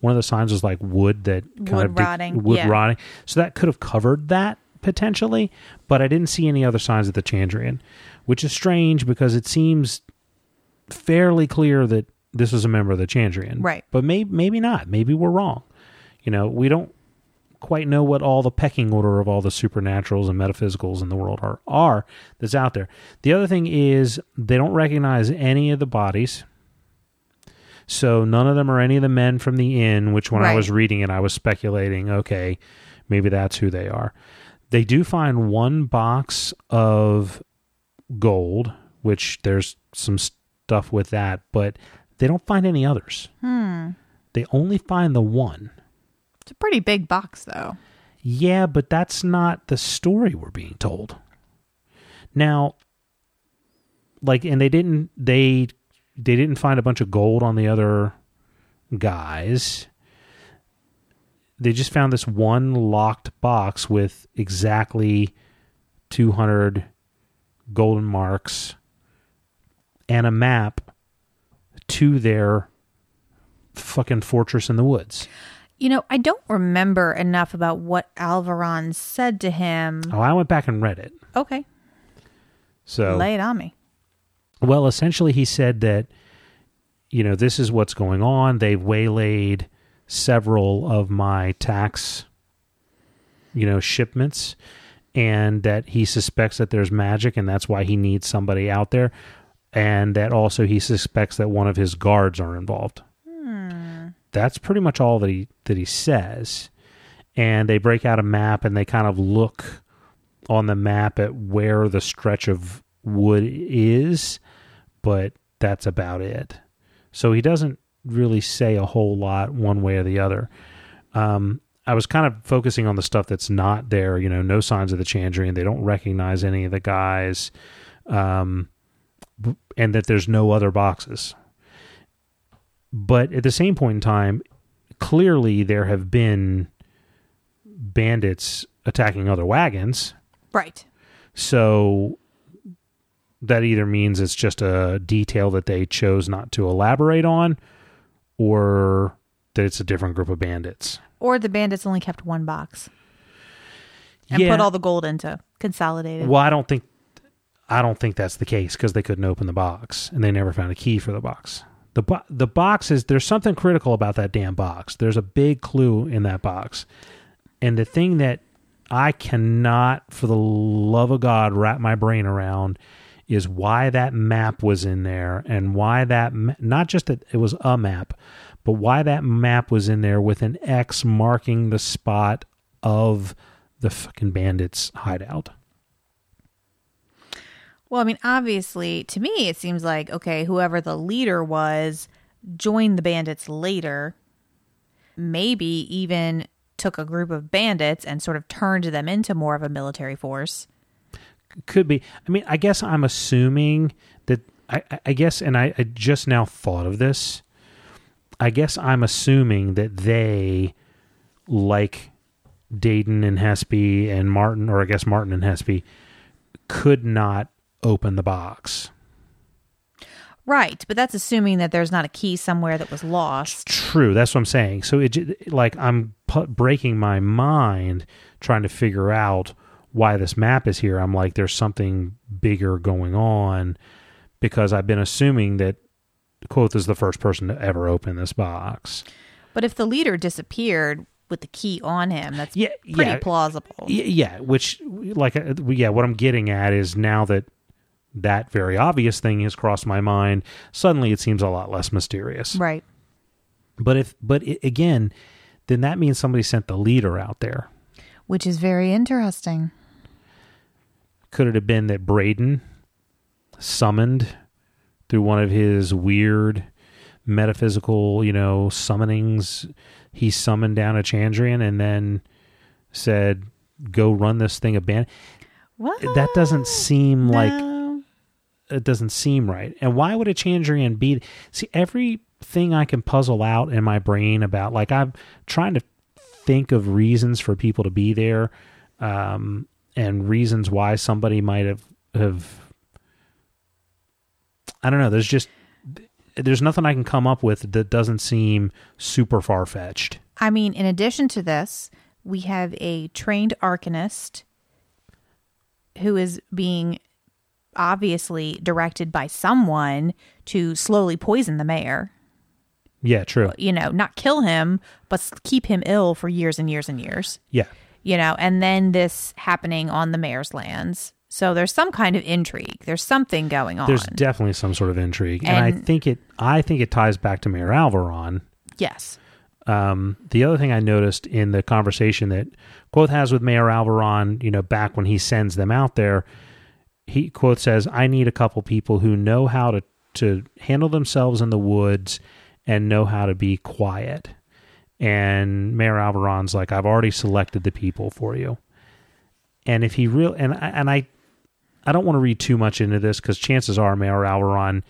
Speaker 1: one of the signs was like wood that kind
Speaker 2: Wood
Speaker 1: of de-
Speaker 2: rotting,
Speaker 1: wood
Speaker 2: yeah.
Speaker 1: rotting. So that could have covered that potentially. But I didn't see any other signs of the Chandrian, which is strange because it seems fairly clear that this was a member of the Chandrian.
Speaker 2: Right.
Speaker 1: But maybe maybe not. Maybe we're wrong. You know, we don't quite know what all the pecking order of all the supernaturals and metaphysicals in the world are are that's out there. The other thing is they don't recognize any of the bodies. So none of them are any of the men from the inn, which when I was reading it I was speculating, okay, maybe that's who they are. They do find one box of gold, which there's some stuff with that, but they don't find any others.
Speaker 2: Hmm.
Speaker 1: They only find the one.
Speaker 2: It's a pretty big box, though.
Speaker 1: Yeah, but that's not the story we're being told. Now, like, and they didn't they they didn't find a bunch of gold on the other guys. They just found this one locked box with exactly two hundred golden marks and a map to their fucking fortress in the woods.
Speaker 2: You know, I don't remember enough about what Alveron said to him.
Speaker 1: Oh, I went back and read it.
Speaker 2: Okay,
Speaker 1: So
Speaker 2: lay it on me.
Speaker 1: Well, essentially, he said that, you know, this is what's going on. They've waylaid several of my tax, you know, shipments, and that he suspects that there's magic, and that's why he needs somebody out there, and that also he suspects that one of his guards are involved. That's pretty much all that he that he says, and they break out a map and they kind of look on the map at where the stretch of wood is, but that's about it. So he doesn't really say a whole lot one way or the other. Um, I was kind of focusing on the stuff that's not there. You know, no signs of the Chandrian. They don't recognize any of the guys. um, and that there's no other boxes. But at the same point in time, clearly there have been bandits attacking other wagons.
Speaker 2: Right.
Speaker 1: So that either means it's just a detail that they chose not to elaborate on, or that it's a different group of bandits.
Speaker 2: Or the bandits only kept one box and
Speaker 1: Yeah.
Speaker 2: put all the gold into consolidated.
Speaker 1: Well, I don't think I don't think that's the case because they couldn't open the box and they never found a key for the box. The bo- the box is there's something critical about that damn box. There's a big clue in that box, and the thing that I cannot, for the love of God, wrap my brain around is why that map was in there and why that ma- not just that it was a map, but why that map was in there with an X marking the spot of the fucking bandits' hideout.
Speaker 2: Well, I mean, obviously, to me, it seems like okay, whoever the leader was joined the bandits later. Maybe even took a group of bandits and sort of turned them into more of a military force.
Speaker 1: could be i mean i guess i'm assuming that i, I- guess and I, I just now thought of this i guess i'm assuming that they like Dedan and hespe and Marten or i guess Marten and hespe could not open the box
Speaker 2: Right, but that's assuming that there's not a key somewhere that was lost.
Speaker 1: True, that's what I'm saying. So it like I'm pu- breaking my mind trying to figure out why this map is here. I'm like, there's something bigger going on because I've been assuming that Kvothe is the first person to ever open this box.
Speaker 2: But if the leader disappeared with the key on him, that's
Speaker 1: Yeah,
Speaker 2: pretty
Speaker 1: yeah.
Speaker 2: plausible.
Speaker 1: Yeah, which like uh, yeah, what I'm getting at is now that that very obvious thing has crossed my mind, suddenly it seems a lot less mysterious.
Speaker 2: Right.
Speaker 1: But if but i again, then that means somebody sent the leader out there.
Speaker 2: Which is very interesting.
Speaker 1: Could it have been that Bredon summoned through one of his weird metaphysical, you know, summonings? He summoned down a Chandrian and then said, "Go run this thing band."
Speaker 2: What?
Speaker 1: That doesn't seem like
Speaker 2: No.
Speaker 1: It doesn't seem right. And why would a Chandrian be? See, everything I can puzzle out in my brain about, like I'm trying to think of reasons for people to be there, um, and reasons why somebody might have have. I don't know. There's just there's nothing I can come up with that doesn't seem super far fetched.
Speaker 2: I mean, in addition to this, we have a trained arcanist who is being obviously directed by someone to slowly poison the mayor.
Speaker 1: Yeah, true.
Speaker 2: You know, not kill him, but keep him ill for years and years and years.
Speaker 1: Yeah,
Speaker 2: You know, and then this happening on the mayor's lands. So there's some kind of intrigue. There's something going on.
Speaker 1: there's definitely some sort of intrigue, and, I think it. I think it ties back to Mayor Alveron.
Speaker 2: yes.
Speaker 1: Um, the other thing I noticed in the conversation that Kvothe has with Mayor Alveron, you know, back when he sends them out there, he Kvothe says, "I need a couple people who know how to to handle themselves in the woods and know how to be quiet." And Mayor Alveron's like, "I've already selected the people for you." And if he real and I, and I, I don't want to read too much into this because chances are Mayor Alveron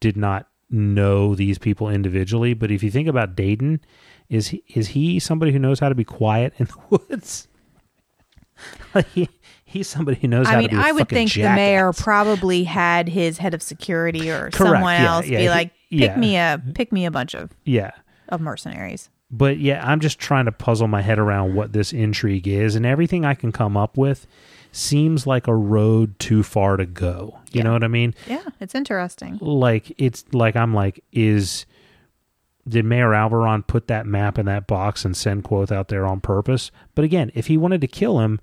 Speaker 1: did not know these people individually. But if you think about Dedan, is he, is he somebody who knows how to be quiet in the [laughs] woods? [laughs] like he's somebody who knows how
Speaker 2: I
Speaker 1: to
Speaker 2: mean,
Speaker 1: be. a
Speaker 2: I would think the mayor probably had his head of security or
Speaker 1: Correct,
Speaker 2: someone
Speaker 1: yeah,
Speaker 2: else
Speaker 1: yeah,
Speaker 2: be like, pick me a pick me a bunch of,
Speaker 1: yeah.
Speaker 2: of mercenaries.
Speaker 1: But yeah, I'm just trying to puzzle my head around what this intrigue is, and everything I can come up with seems like a road too far to go. You know what I mean?
Speaker 2: Yeah, it's interesting.
Speaker 1: like it's like I'm like is did Mayor Alveron put that map in that box and send Kvothe out there on purpose? But again, if he wanted to kill him,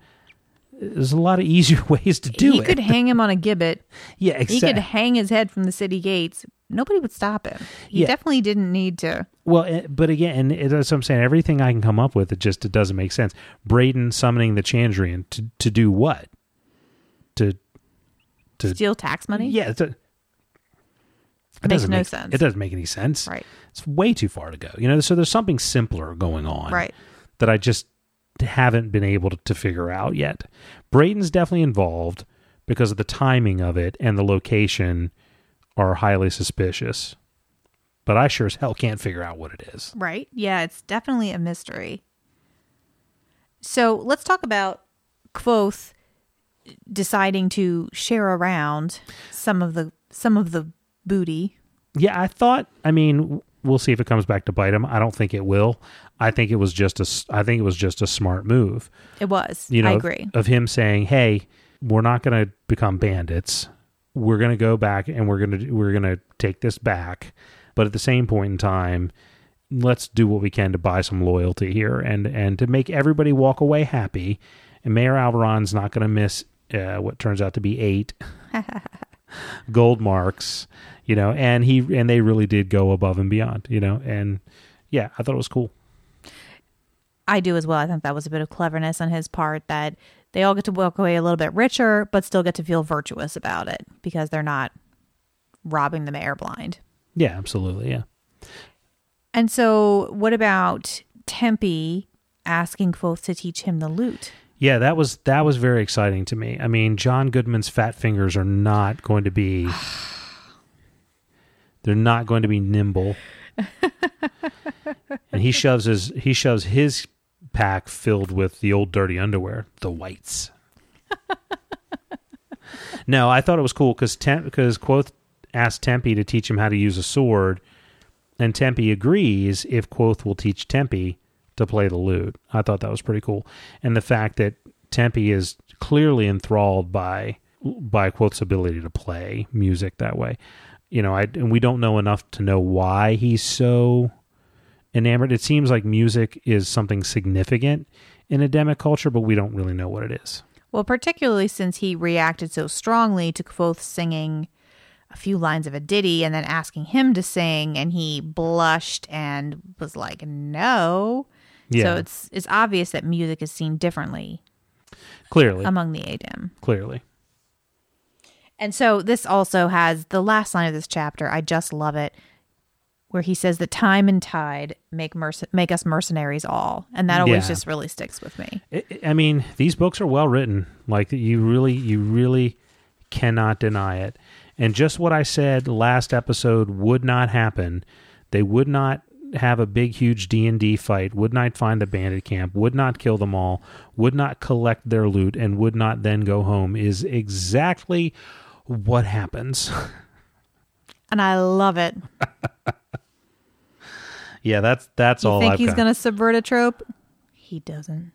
Speaker 1: there's a lot of easier [laughs] ways to do
Speaker 2: he
Speaker 1: it.
Speaker 2: could hang him on a gibbet.
Speaker 1: yeah,
Speaker 2: He could hang his head from the city gates. Nobody would stop him. He
Speaker 1: Yeah.
Speaker 2: definitely didn't need to.
Speaker 1: well, eh, but again, it- that's what I'm saying. Everything I can come up with, it just it doesn't make sense. Bredon summoning the Chandrian to to do what? To to
Speaker 2: Steal tax money?
Speaker 1: yeah, a, it
Speaker 2: Makes
Speaker 1: doesn't
Speaker 2: no
Speaker 1: make,
Speaker 2: sense.
Speaker 1: It doesn't make any sense.
Speaker 2: Right.
Speaker 1: It's way too far to go. You know, so there's something simpler going on.
Speaker 2: Right.
Speaker 1: that I just haven't been able to, to figure out yet. Bredon's definitely involved, because of the timing of it and the location are highly suspicious. But I sure as hell can't figure out what it is.
Speaker 2: Right? Yeah, it's definitely a mystery. So let's talk about Kvothe deciding to share around some of the some of the booty.
Speaker 1: Yeah, I thought. I mean, we'll see if it comes back to bite him. I don't think it will. I think it was just a. I think it was just a smart move.
Speaker 2: It was.
Speaker 1: You know,
Speaker 2: I agree.
Speaker 1: of him saying, "Hey, we're not going to become bandits. We're going to go back and we're going to we're going to take this back." But at the same point in time, let's do what we can to buy some loyalty here and and to make everybody walk away happy. And Mayor Alveron's not going to miss uh, what turns out to be eight [laughs] gold marks, you know. And he and they really did go above and beyond, you know. And yeah, I thought it was cool.
Speaker 2: I do as well. I think that was a bit of cleverness on his part that they all get to walk away a little bit richer, but still get to feel virtuous about it because they're not robbing the mayor blind.
Speaker 1: Yeah, absolutely. Yeah.
Speaker 2: And so, what about Tempi asking Kvothe to teach him the lute?
Speaker 1: Yeah, that was that was very exciting to me. I mean, John Goodman's fat fingers are not going to be [sighs] they're not going to be nimble. [laughs] and he shoves his he shoves his pack filled with the old dirty underwear, the whites. [laughs] no, I thought it was cool because because Kvothe asked Tempi to teach him how to use a sword, and Tempi agrees if Kvothe will teach Tempi to play the lute. I thought that was pretty cool, and the fact that Tempi is clearly enthralled by by Kvothe's ability to play music that way. You know, I and we don't know enough to know why he's so enamored. It seems like music is something significant in Ademic culture, but we don't really know what it is.
Speaker 2: Well, particularly since he reacted so strongly to Kvothe singing a few lines of a ditty and then asking him to sing, and he blushed and was like, "No."
Speaker 1: Yeah,
Speaker 2: So it's it's obvious that music is seen differently
Speaker 1: clearly,
Speaker 2: among the Adem.
Speaker 1: clearly.
Speaker 2: And so this also has the last line of this chapter. I just love it, where he says that time and tide make merc- make us mercenaries all, and that always
Speaker 1: Yeah.
Speaker 2: just really sticks with me.
Speaker 1: I I mean, these books are well written. Like you really, you really cannot deny it. And just what I said last episode would not happen. They would not have a big, huge D and D fight. Would not find the bandit camp. Would not kill them all. Would not collect their loot, and would not then go home. Is exactly what happens. [laughs]
Speaker 2: And I love it. [laughs]
Speaker 1: yeah, that's that's
Speaker 2: You
Speaker 1: all
Speaker 2: think
Speaker 1: I've
Speaker 2: he's
Speaker 1: got.
Speaker 2: going to subvert a trope? He doesn't.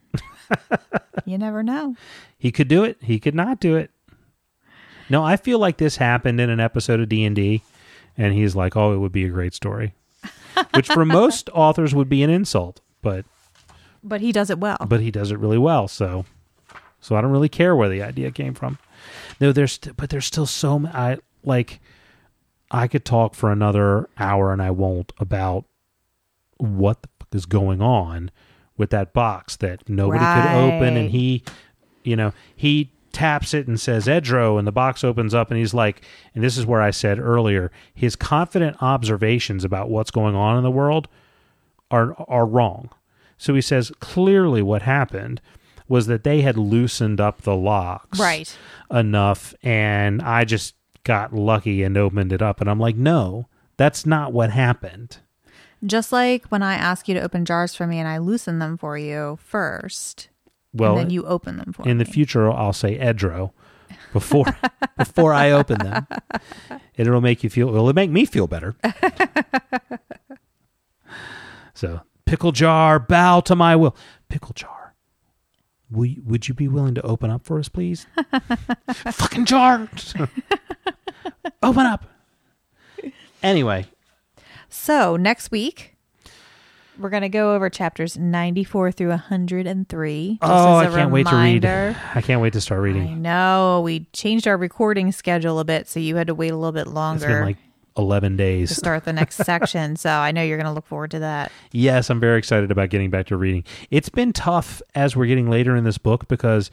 Speaker 2: [laughs] you never know.
Speaker 1: He could do it. He could not do it. No, I feel like this happened in an episode of D and D, and he's like, "Oh, it would be a great story," which for [laughs] most authors would be an insult, but
Speaker 2: But he does it well.
Speaker 1: but he does it really well. So, so I don't really care where the idea came from. No, there's but there's still so m- I like. I could talk for another hour, and I won't about what the fuck is going on with that box that nobody could open, and he, you know, he taps it and says Edro, and the box opens up, and he's like, and this is where I said earlier, his confident observations about what's going on in the world are are wrong. So he says clearly what happened was that they had loosened up the locks
Speaker 2: Right.
Speaker 1: enough and I just got lucky and opened it up and I'm like no that's not what happened.
Speaker 2: Just like when I ask you to open jars for me and I loosen them for you first,
Speaker 1: Well
Speaker 2: and then you open them for
Speaker 1: in
Speaker 2: me.
Speaker 1: In the future I'll say Edro before [laughs] before I open them. It'll make you feel well it'll make me feel better. [laughs] so pickle jar bow to my will. Pickle jar. Will you- would you be willing to open up for us, please? [laughs] Fucking jar. open up. Anyway,
Speaker 2: So next week, we're going to go over chapters 94 through 103.
Speaker 1: Oh, I can't wait to read. I can't wait to start reading.
Speaker 2: Know. We changed our recording schedule a bit, so you had to wait a little bit
Speaker 1: It's
Speaker 2: longer
Speaker 1: been like 11 days
Speaker 2: to
Speaker 1: days.
Speaker 2: start the next [laughs] section. So I know you're going to look forward to that.
Speaker 1: Yes, I'm very excited about getting back to reading. It's been tough as we're getting later in this book because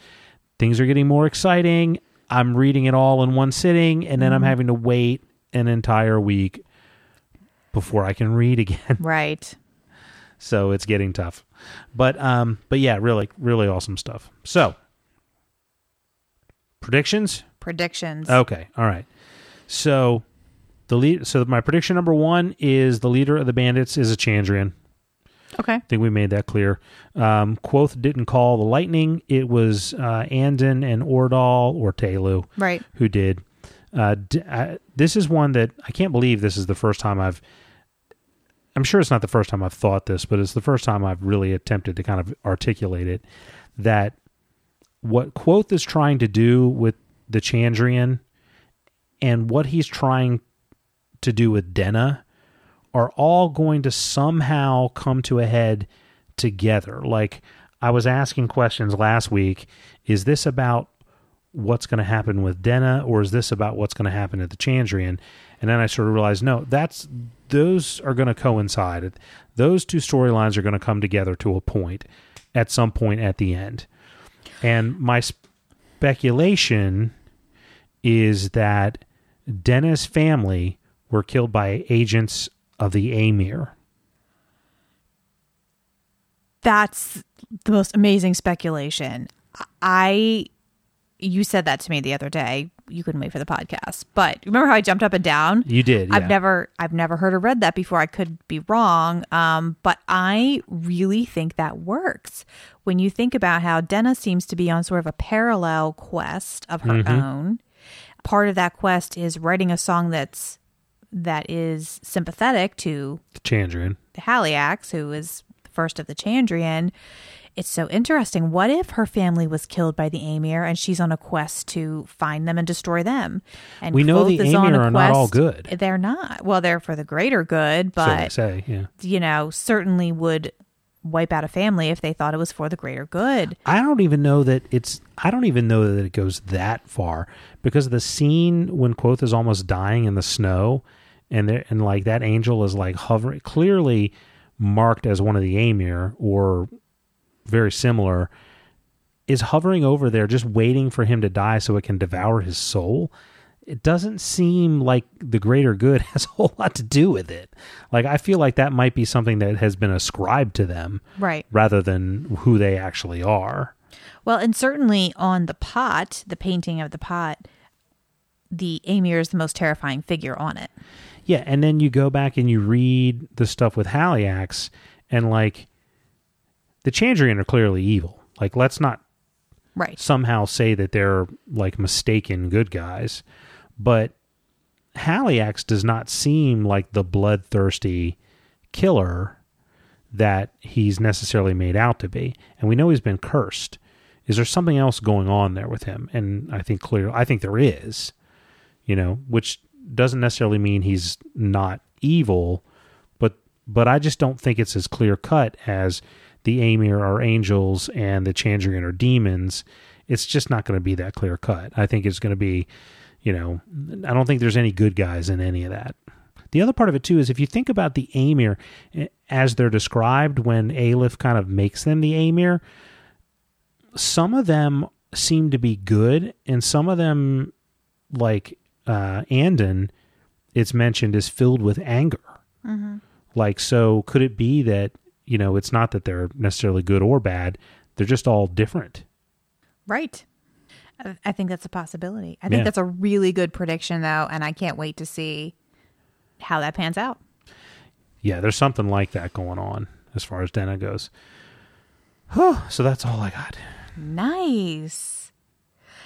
Speaker 1: things are getting more exciting. I'm reading it all in one sitting, and then I'm mm-hmm. having to wait an entire week before I can read again. [laughs]
Speaker 2: Right.
Speaker 1: so it's getting tough. But um, but yeah, really, really awesome stuff. So predictions.
Speaker 2: predictions.
Speaker 1: Okay, all right. So the lead. So my prediction number one is the leader of the bandits is a Chandrian.
Speaker 2: Okay.
Speaker 1: I think we made that clear. Um, Kvothe didn't call the lightning. It was uh, Andan and Ordal or Tehlu
Speaker 2: Right.
Speaker 1: who did. Uh, d- uh, this is one that I can't believe this is the first time I've. I'm sure it's not the first time I've thought this, but it's the first time I've really attempted to kind of articulate it. That what Kvothe is trying to do with the Chandrian and what he's trying to do with Denna are all going to somehow come to a head together. Like I was asking questions last week is this about what's going to happen with Denna or is this about what's going to happen at the Chandrian? And then I sort of realized no, that's those are going to coincide. Those two storylines are going to come together to a point at some point at the end. And my speculation is that Denna's family were killed by agents of the Amyr.
Speaker 2: That's the most amazing speculation. I you said that to me the other day. You couldn't wait for the podcast. But remember how I jumped up and down?
Speaker 1: You did. Yeah.
Speaker 2: I've never I've never heard or read that before. I could be wrong. Um, but I really think that works. When you think about how Denna seems to be on sort of a parallel quest of her own. Part of that quest is writing a song that's that is sympathetic to the
Speaker 1: Chandrian.
Speaker 2: the Haliax, who is the first of the Chandrian. It's so interesting. What if her family was killed by the Amyr and she's on a quest to find them and destroy them? And
Speaker 1: We know
Speaker 2: Kvothe
Speaker 1: the
Speaker 2: is on
Speaker 1: Amyr
Speaker 2: a
Speaker 1: are not all good.
Speaker 2: They're not. Well, they're for the greater good,
Speaker 1: so they say, yeah.
Speaker 2: you know, certainly would wipe out a family if they thought it was for the greater good.
Speaker 1: I don't even know that it's. I don't even know that it goes that far because the scene when Kvothe is almost dying in the snow, and there and like that angel is like hovering, clearly marked as one of the Amir or very similar, is hovering over there just waiting for him to die so it can devour his soul. It doesn't seem like the greater good [laughs] has a whole lot to do with it. Like I feel like that might be something that has been ascribed to them
Speaker 2: Right.
Speaker 1: rather than who they actually are.
Speaker 2: Well, and certainly on the pot, the painting of the pot, the Amyr is the most terrifying figure on it.
Speaker 1: Yeah, and then you go back and you read the stuff with Haliax, and like the Chandrian are clearly evil. Like, let's not
Speaker 2: Right.
Speaker 1: somehow say that they're like mistaken good guys, but Haliax does not seem like the bloodthirsty killer that he's necessarily made out to be. And we know he's been cursed. Is there something else going on there with him? And I think clear I think there is. You know, which doesn't necessarily mean he's not evil, but but I just don't think it's as clear cut as the Amyr are angels and the Chandrian are demons. It's just not going to be that clear cut. I think it's going to be, you know, I don't think there's any good guys in any of that. The other part of it too is if you think about the Amyr eh, as they're described when Aleph kind of makes them the Amir, some of them seem to be good, and some of them, like uh, Andan, it's mentioned is filled with anger. Like, so could it be that you know it's not that they're necessarily good or bad; they're just all different.
Speaker 2: Right. I- think that's a possibility. I think
Speaker 1: Yeah.
Speaker 2: that's a really good prediction, though, and I can't wait to see how that pans out.
Speaker 1: Yeah, there's something like that going on as far as Denna goes. so that's all I got.
Speaker 2: Nice.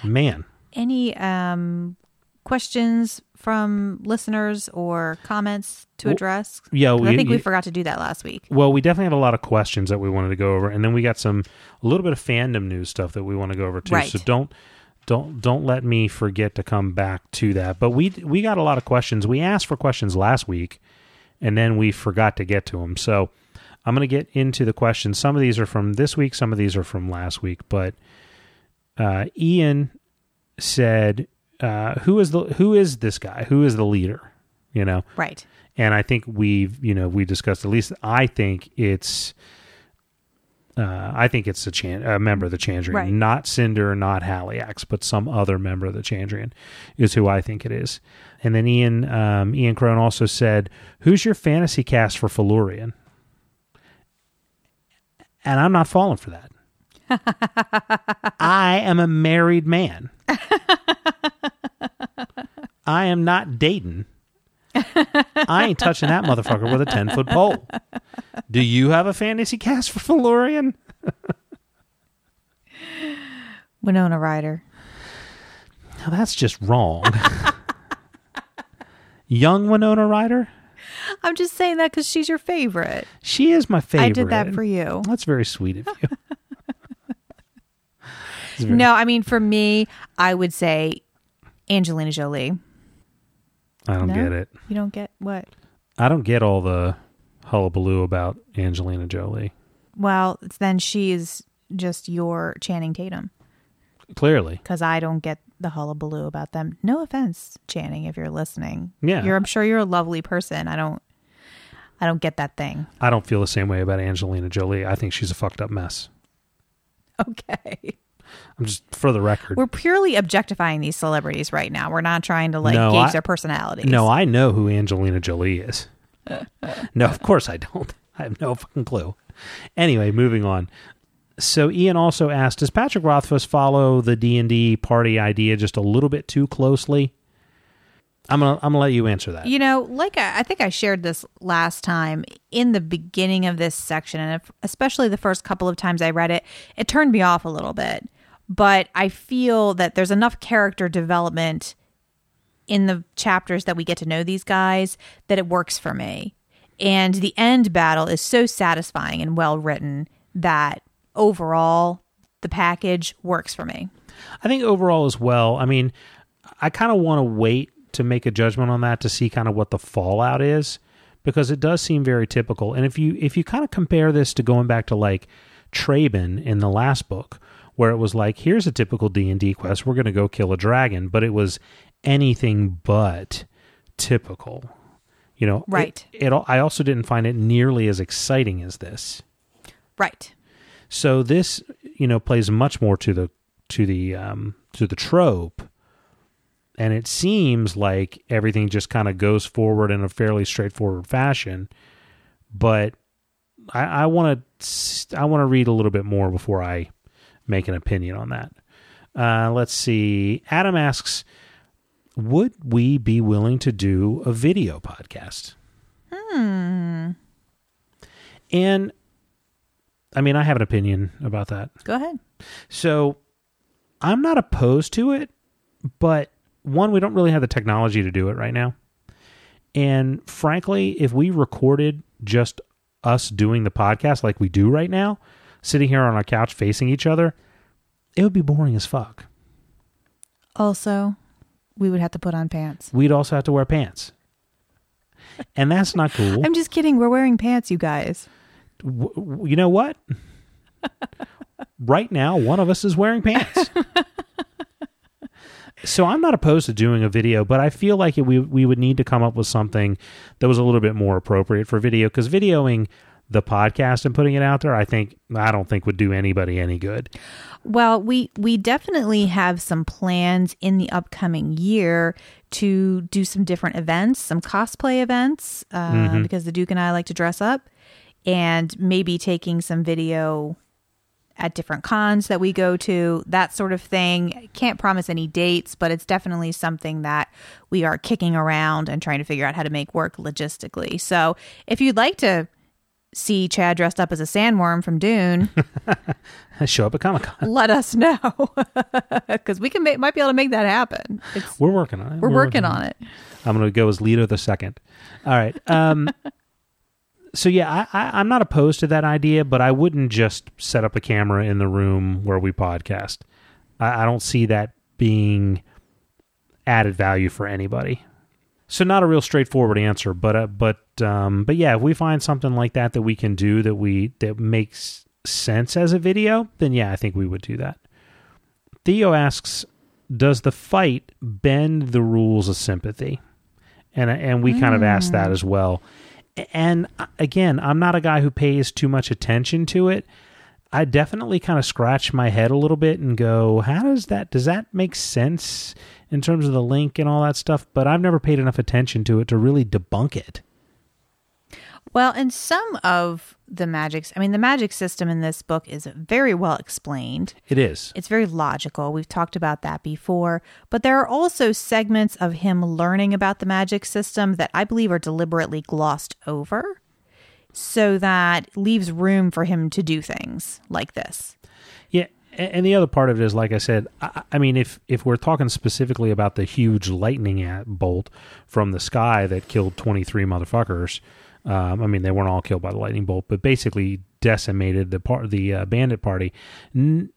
Speaker 1: Man,
Speaker 2: Any um, questions from listeners or comments to address?
Speaker 1: yeah,
Speaker 2: 'Cause I think we forgot to do that last week.
Speaker 1: Well, we definitely had a lot of questions that we wanted to go over, and then we got some a little bit of fandom news stuff that we want to go over too.
Speaker 2: Right.
Speaker 1: So don't don't don't let me forget to come back to that. But we we got a lot of questions. We asked for questions last week, and then we forgot to get to them. So I'm going to get into the questions. Some of these are from this week, some of these are from last week. But uh, Ian said, uh, "Who is the who is this guy? Who is the leader?" You know,
Speaker 2: Right.
Speaker 1: and I think we've you know we discussed at least I think it's uh, I think it's a, Chan- a member of the Chandrian,
Speaker 2: Right.
Speaker 1: not Cinder, not Haliax, but some other member of the Chandrian is who I think it is. And then Ian um, Ian Crone also said, "Who's your fantasy cast for Felurian?" And I'm not falling for that. [laughs] I am a married man. [laughs] I am not dating. I ain't touching that motherfucker with a 10 foot pole. Do you have a fantasy cast for [laughs] Felurian?
Speaker 2: Winona Ryder.
Speaker 1: Now that's just wrong. Young Winona Ryder?
Speaker 2: I'm just saying that because she's your favorite.
Speaker 1: She is my favorite.
Speaker 2: I did that for you.
Speaker 1: That's very sweet of you. [laughs] Very-
Speaker 2: No, I mean for me, I would say Angelina Jolie.
Speaker 1: I don't
Speaker 2: No?
Speaker 1: get it.
Speaker 2: You don't get what?
Speaker 1: I don't get all the hullabaloo about Angelina Jolie.
Speaker 2: Well, then she's just your Channing Tatum
Speaker 1: Clearly.
Speaker 2: because I don't get the hullabaloo about them. No offense, Channing, if you're listening.
Speaker 1: Yeah.
Speaker 2: you're. I'm sure you're a lovely person. I don't. I don't get that thing.
Speaker 1: I don't feel the same way about Angelina Jolie. I think she's a fucked up mess. [laughs]
Speaker 2: Okay.
Speaker 1: I'm just for the record.
Speaker 2: We're purely objectifying these celebrities right now. We're not trying to like
Speaker 1: No,
Speaker 2: gauge
Speaker 1: I-
Speaker 2: their personalities.
Speaker 1: No, I know who Angelina Jolie is. [laughs] no, of course I don't. I have no fucking clue. Anyway, moving on. So Ian also asked, does Patrick Rothfuss follow the D and D party idea just a little bit too closely? I'm gonna I'm gonna let you answer that.
Speaker 2: You know, like I, I think I shared this last time in the beginning of this section, and if, especially the first couple of times I read it, it turned me off a little bit. But I feel that there's enough character development in the chapters that we get to know these guys that it works for me. And the end battle is so satisfying and well written that overall the package works for me.
Speaker 1: I think overall as well. I mean, I kind of want to wait to make a judgment on that to see kind of what the fallout is because it does seem very typical. And if you if you kind of compare this to going back to like Trebon in the last book where it was like here's a typical D&D quest, we're going to go kill a dragon, but it was anything but typical. You know,
Speaker 2: Right.
Speaker 1: It, I also didn't find it nearly as exciting as this.
Speaker 2: Right.
Speaker 1: So this, you know, plays much more to the to the um, to the trope, and it seems like everything just kind of goes forward in a fairly straightforward fashion. But I, I want to I want to read a little bit more before I make an opinion on that. Uh, let's see. Adam asks, "Would we be willing to do a video podcast?" Hmm. And I mean, I have an opinion about that.
Speaker 2: Go ahead.
Speaker 1: So I'm not opposed to it, but one, we don't really have the technology to do it right now. And frankly, if we recorded just us doing the podcast like we do right now, sitting here on our couch facing each other, it would be boring as fuck.
Speaker 2: Also, we would have to put on pants.
Speaker 1: We'd also have to wear pants. And that's not cool. [laughs]
Speaker 2: I'm just kidding. We're wearing pants, you guys.
Speaker 1: W- w- you know what? right now, one of us is wearing pants. [laughs] so I'm not opposed to doing a video, but I feel like it, we we would need to come up with something that was a little bit more appropriate for video because videoing the podcast and putting it out there, I think I don't think would do anybody any good.
Speaker 2: Well, we we definitely have some plans in the upcoming year to do some different events, some cosplay events, uh, because the Duke and I like to dress up, and maybe taking some video at different cons that we go to, that sort of thing. Can't promise any dates, but it's definitely something that we are kicking around and trying to figure out how to make work logistically. So, if you'd like to see Chad dressed up as a sandworm from Dune, [laughs]
Speaker 1: Show up at Comic Con.
Speaker 2: let us know [laughs] because we can make, might be able to make that happen. It's,
Speaker 1: We're working on it.
Speaker 2: we're working on it.
Speaker 1: I'm going to go as Leto the second. All right. Um, [laughs] so yeah, I, I, I'm not opposed to that idea, but I wouldn't just set up a camera in the room where we podcast. I, I don't see that being added value for anybody. So not a real straightforward answer, but uh, but um, but yeah, if we find something like that that we can do that we that makes sense as a video, then yeah, I think we would do that. Theo asks, "Does the fight bend the rules of sympathy?" And and we kind of asked that as well. And uh, again, I'm not a guy who pays too much attention to it. I definitely kind of scratch my head a little bit and go, "How does that? Does that make sense in terms of the link and all that stuff?" But I've never paid enough attention to it to really debunk it.
Speaker 2: Well, and some of the magics, I mean, the magic system in this book is very well explained.
Speaker 1: It is.
Speaker 2: It's very logical. We've talked about that before. But there are also segments of him learning about the magic system that I believe are deliberately glossed over so that leaves room for him to do things like this.
Speaker 1: And the other part of it is, like I said, I, I mean, if if we're talking specifically about the huge lightning bolt from the sky that killed twenty three motherfuckers, um, I mean, they weren't all killed by the lightning bolt, but basically decimated the part the uh, bandit party. N-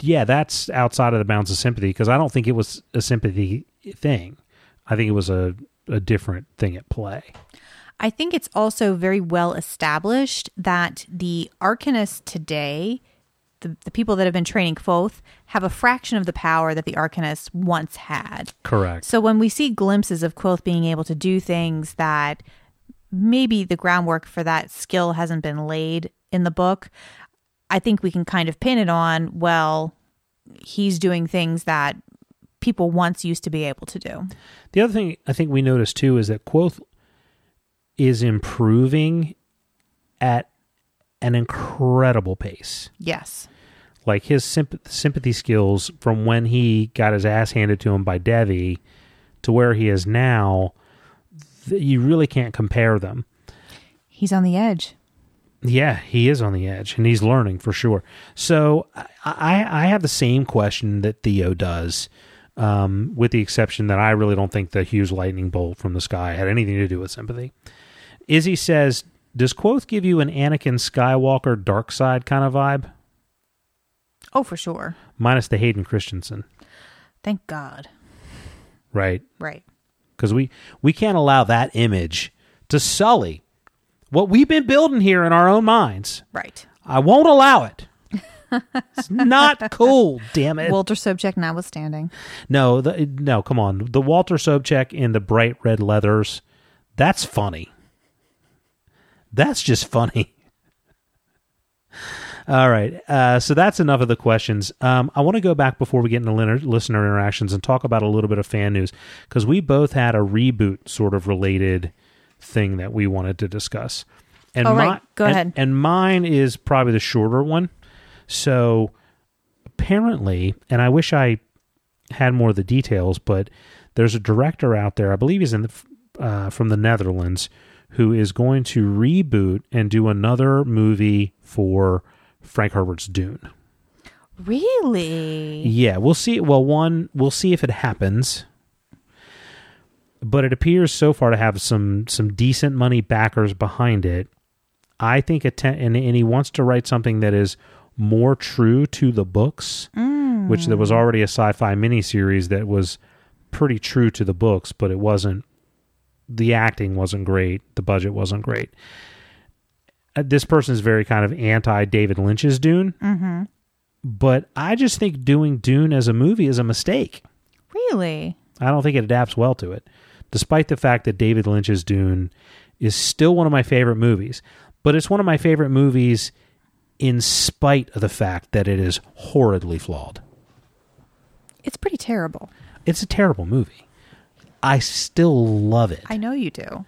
Speaker 1: yeah, that's outside of the bounds of sympathy because I don't think it was a sympathy thing. I think it was a a different thing at play.
Speaker 2: I think it's also very well established that the arcanists today, the, the people that have been training Kvothe, have a fraction of the power that the arcanists once had.
Speaker 1: Correct.
Speaker 2: So when we see glimpses of Kvothe being able to do things that maybe the groundwork for that skill hasn't been laid in the book, I think we can kind of pin it on, well, he's doing things that people once used to be able to do.
Speaker 1: The other thing I think we noticed too is that Kvothe is improving at an incredible pace.
Speaker 2: Yes.
Speaker 1: Like his symp- sympathy skills from when he got his ass handed to him by Devi to where he is now, th- you really can't compare them.
Speaker 2: He's on the edge.
Speaker 1: Yeah, he is on the edge, and he's learning for sure. So I, I, I have the same question that Theo does, um, with the exception that I really don't think the huge lightning bolt from the sky had anything to do with sympathy. Izzy says, "Does Kvothe give you an Anakin Skywalker dark side kind of vibe,
Speaker 2: Oh, for sure.
Speaker 1: minus the Hayden Christensen,
Speaker 2: Thank God.
Speaker 1: right?
Speaker 2: Right.
Speaker 1: Because we we can't allow that image to sully what we've been building here in our own minds.
Speaker 2: Right.
Speaker 1: I won't allow it." it's not [laughs] cool, damn it.
Speaker 2: Walter Sobchak notwithstanding.
Speaker 1: No, the, no, come on. The Walter Sobchak in the bright red leathers, that's funny. That's just funny. [laughs] All right. Uh, so that's enough of the questions. Um, I want to go back before we get into listener interactions and talk about a little bit of fan news because we both had a reboot sort of related thing that we wanted to discuss. And
Speaker 2: All right,
Speaker 1: mi-
Speaker 2: go
Speaker 1: and-
Speaker 2: ahead.
Speaker 1: And mine is probably the shorter one. So apparently, and I wish I had more of the details, but there's a director out there, I believe he's in the, uh, from the Netherlands, who is going to reboot and do another movie for Frank Herbert's Dune.
Speaker 2: Really?
Speaker 1: Yeah, we'll see. Well, one, we'll see if it happens. But it appears so far to have some some decent money backers behind it. I think it, and, and he wants to write something that is more true to the books, which there was mm. already a sci-fi miniseries that was pretty true to the books, but it wasn't. The acting wasn't great. The budget wasn't great. Uh, this person is very kind of anti David Lynch's Dune
Speaker 2: Mm-hmm.
Speaker 1: but I just think doing Dune as a movie is a mistake.
Speaker 2: Really?
Speaker 1: I don't think it adapts well to it, despite the fact that David Lynch's Dune is still one of my favorite movies. But it's one of my favorite movies in spite of the fact that it is horridly flawed.
Speaker 2: It's pretty terrible.
Speaker 1: It's a terrible movie. I still love it.
Speaker 2: I know you do.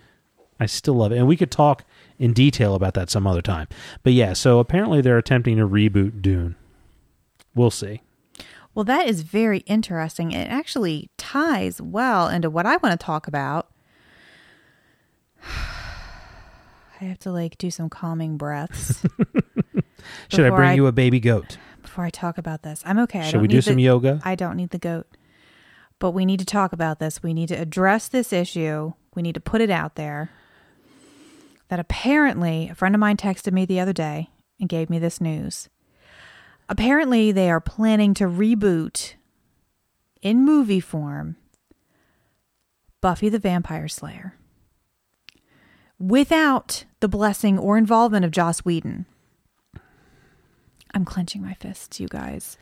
Speaker 1: I still love it. And we could talk in detail about that some other time. But yeah, so apparently they're attempting to reboot Dune. We'll see.
Speaker 2: Well, that is very interesting. It actually ties well into what I want to talk about. [sighs] I have to like do some calming breaths [laughs]
Speaker 1: Should I bring
Speaker 2: I-
Speaker 1: you a baby goat?
Speaker 2: before I talk about this. I'm okay. I
Speaker 1: Should we do
Speaker 2: need
Speaker 1: some yoga?
Speaker 2: I don't need the goat. But we need to talk about this. We need to address this issue. We need to put it out there. That apparently, a friend of mine texted me the other day and gave me this news. Apparently, they are planning to reboot in movie form Buffy the Vampire Slayer without the blessing or involvement of Joss Whedon. I'm clenching my fists, you guys.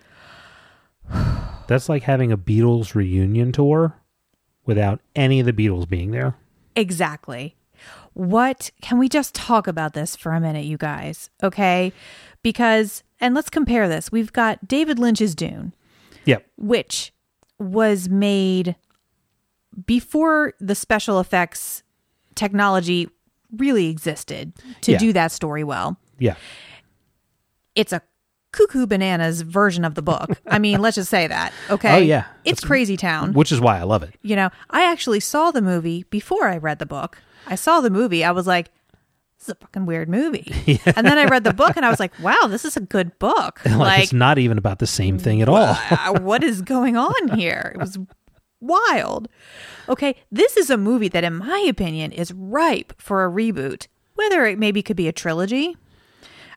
Speaker 2: [sighs]
Speaker 1: That's like having a Beatles reunion tour without any of the Beatles being there.
Speaker 2: Exactly. What can we just talk about this for a minute, you guys? Okay. Because, and let's compare this. We've got David Lynch's Dune,
Speaker 1: Yep.
Speaker 2: which was made before the special effects technology really existed to
Speaker 1: Yeah.
Speaker 2: do that story well.
Speaker 1: Yeah.
Speaker 2: It's a cuckoo bananas version of the book. I mean, let's just say that. [laughs] Okay.
Speaker 1: Oh, yeah.
Speaker 2: It's crazy town.
Speaker 1: Which is why I love it.
Speaker 2: You know, I actually saw the movie before I read the book. I saw the movie. I was like, this is a fucking weird movie. [laughs] And then I read the book and I was like, wow, this is a good book.
Speaker 1: Like, [laughs]
Speaker 2: Like,
Speaker 1: it's not even about the same thing at all.
Speaker 2: uh, what is going on here? It was wild. Okay, this is a movie that, in my opinion, is ripe for a reboot. Whether it maybe could be a trilogy.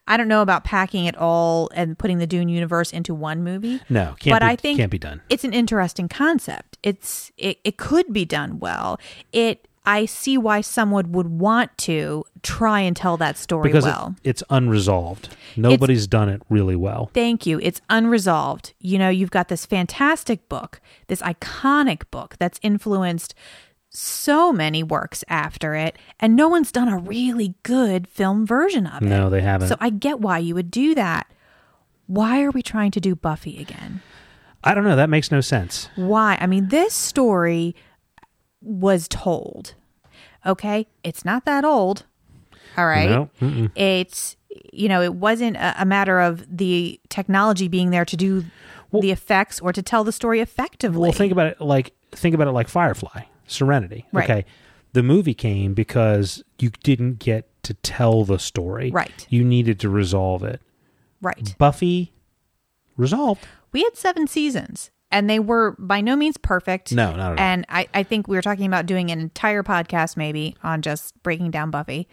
Speaker 2: I don't know about packing it all and putting the Dune universe into one movie.
Speaker 1: No, can't
Speaker 2: but
Speaker 1: be,
Speaker 2: I think
Speaker 1: can't be done.
Speaker 2: It's an interesting concept. It's it, it could be done well. It I see why someone would want to try and tell that story
Speaker 1: Because it-
Speaker 2: well.
Speaker 1: it's unresolved. Nobody's done it really well.
Speaker 2: Thank you. It's unresolved. You know, you've got this fantastic book, this iconic book that's influenced so many works after it, and no one's done a really good film version of it.
Speaker 1: No, they haven't.
Speaker 2: So I get why you would do that. Why are we trying to do Buffy again?
Speaker 1: I don't know. That makes no sense.
Speaker 2: Why? I mean, this story was told. Okay? It's not that old. All right.
Speaker 1: No, mm-mm.
Speaker 2: It's, you know, it wasn't a, a matter of the technology being there to do the effects or to tell the story effectively.
Speaker 1: Well, think about it like think about it like Firefly, Serenity.
Speaker 2: Right.
Speaker 1: Okay. The movie came because you didn't get to tell the story.
Speaker 2: Right.
Speaker 1: You needed to resolve it.
Speaker 2: right.
Speaker 1: Buffy resolved.
Speaker 2: We had seven seasons and they were by no means perfect.
Speaker 1: No, not at all.
Speaker 2: And I, I think we were talking about doing an entire podcast maybe on just breaking down Buffy.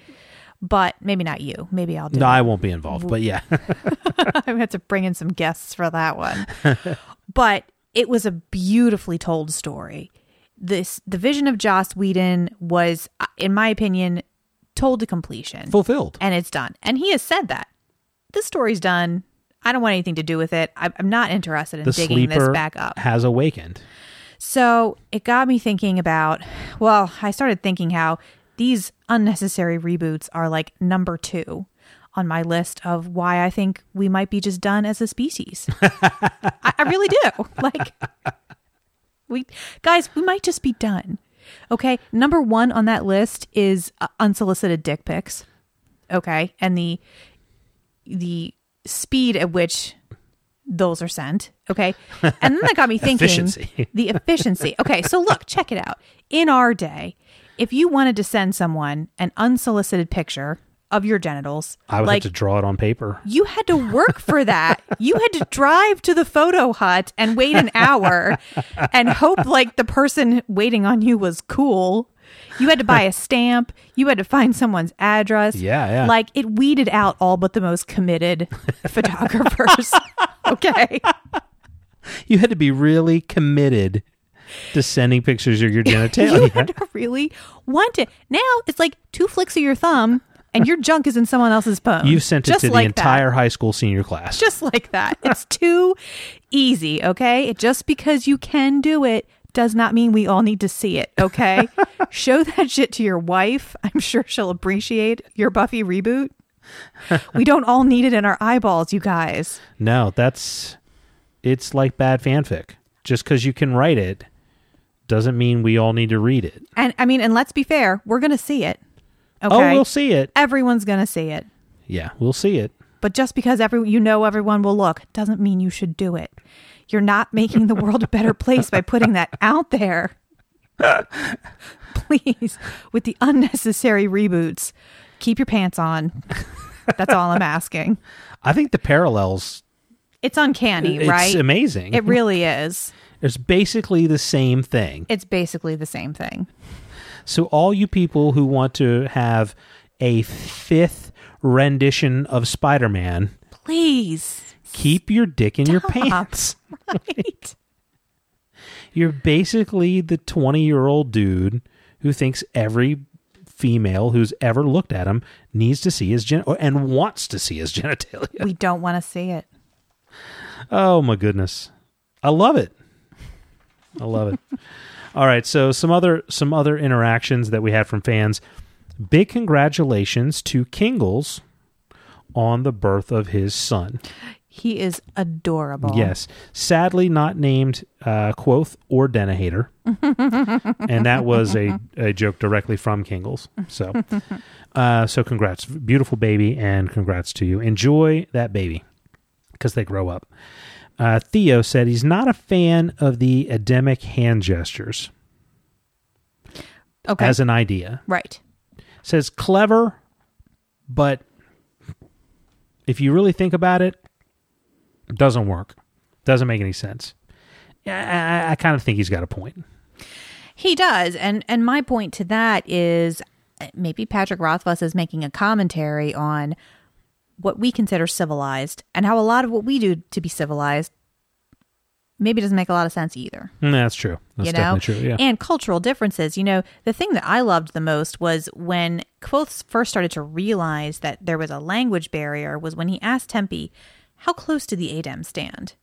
Speaker 2: But maybe not you. Maybe I'll do
Speaker 1: No,
Speaker 2: it.
Speaker 1: I won't be involved. But yeah. [laughs]
Speaker 2: I'm have to bring in some guests for that one. [laughs] but it was a beautifully told story. This the vision of Joss Whedon was, uh, in my opinion, told to completion,
Speaker 1: Fulfilled.
Speaker 2: and it's done. And he has said that this story's done. I don't want anything to do with it. I'm not interested in
Speaker 1: the
Speaker 2: digging this back up.
Speaker 1: has awakened.
Speaker 2: So it got me thinking about, well, I started thinking how these unnecessary reboots are like number two on my list of why I think we might be just done as a species. [laughs] I, I really do. Like, we, guys, we might just be done. Okay. Number one on that list is uh, unsolicited dick pics. Okay. And the, the speed at which those are sent. Okay. And then that got me [laughs] thinking
Speaker 1: Efficiency.
Speaker 2: the efficiency. Okay. So look, check it out. In our day, if you wanted to send someone an unsolicited picture of your genitals,
Speaker 1: I would
Speaker 2: like
Speaker 1: have to draw it on paper.
Speaker 2: you had to work for that. You had to drive to the photo hut and wait an hour [laughs] and hope like the person waiting on you was cool. You had to buy a stamp. You had to find someone's address.
Speaker 1: Yeah, yeah.
Speaker 2: Like it weeded out all but the most committed [laughs] photographers. [laughs] okay.
Speaker 1: You had to be really committed to sending pictures of your
Speaker 2: genitals.
Speaker 1: You
Speaker 2: had to really want it. Now it's like two flicks of your thumb and your junk is in someone else's phone.
Speaker 1: You've sent it
Speaker 2: Just
Speaker 1: to the
Speaker 2: like that.
Speaker 1: entire high school senior class.
Speaker 2: just like that. It's too easy, okay? Just because you can do it does not mean we all need to see it, okay? [laughs] Show that shit to your wife. I'm sure she'll appreciate your Buffy reboot. We don't all need it in our eyeballs, you guys.
Speaker 1: no, that's it's like bad fanfic. Just because you can write it doesn't mean we all need to read it.
Speaker 2: And I mean, and let's be fair, we're going to see it. Oh, okay?
Speaker 1: Oh, we'll see it.
Speaker 2: Everyone's going to see it.
Speaker 1: Yeah, we'll see it.
Speaker 2: But just because every you know everyone will look doesn't mean you should do it. You're not making the world a better place by putting that out there. Please, with the unnecessary reboots, keep your pants on. That's all I'm asking.
Speaker 1: I think the parallels
Speaker 2: It's uncanny,
Speaker 1: it's
Speaker 2: right?
Speaker 1: It's amazing.
Speaker 2: It really is.
Speaker 1: it's basically the same thing.
Speaker 2: It's basically the same thing.
Speaker 1: So all you people who want to have a fifth rendition of Spider-Man,
Speaker 2: Please.
Speaker 1: keep your dick in your pants. [laughs]
Speaker 2: Right.
Speaker 1: You're basically the 20-year-old dude who thinks every female who's ever looked at him needs to see his gen and wants to see his [laughs] genitalia.
Speaker 2: we don't want to see it.
Speaker 1: Oh my goodness. I love it. I love it. All right, so some other some other interactions that we had from fans. Big congratulations to Kingles on the birth of his son.
Speaker 2: He is adorable.
Speaker 1: Yes. Sadly, not named uh, Kvothe or Denahater. [laughs] and that was a, a joke directly from Kingles. So, uh, so congrats. Beautiful baby, and congrats to you. Enjoy that baby because they grow up. Uh, Theo said he's not a fan of the Ademic hand gestures
Speaker 2: Okay.
Speaker 1: as an idea.
Speaker 2: right.
Speaker 1: Says clever, but if you really think about it, it doesn't work. Doesn't make any sense. I, I, I kind of think he's got a point.
Speaker 2: He does, and and my point to that is uh, maybe Patrick Rothfuss is making a commentary on what we consider civilized and how a lot of what we do to be civilized maybe doesn't make a lot of sense either.
Speaker 1: Mm, That's true. That's
Speaker 2: you know,
Speaker 1: definitely true. Yeah.
Speaker 2: and cultural differences. You know, the thing that I loved the most was when Kvothe first started to realize that there was a language barrier. Was when he asked Tempi, "How close do the Adem stand?"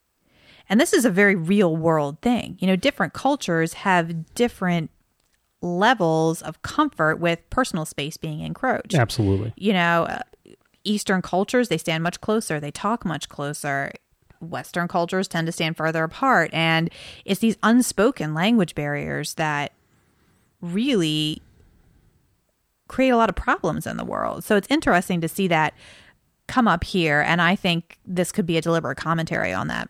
Speaker 2: And this is a very real world thing. You know, different cultures have different levels of comfort with personal space being encroached.
Speaker 1: Absolutely.
Speaker 2: You know, Eastern cultures, they stand much closer, they talk much closer. Western cultures tend to stand further apart. And it's these unspoken language barriers that really create a lot of problems in the world. So it's interesting to see that come up here. And I think this could be a deliberate commentary on that.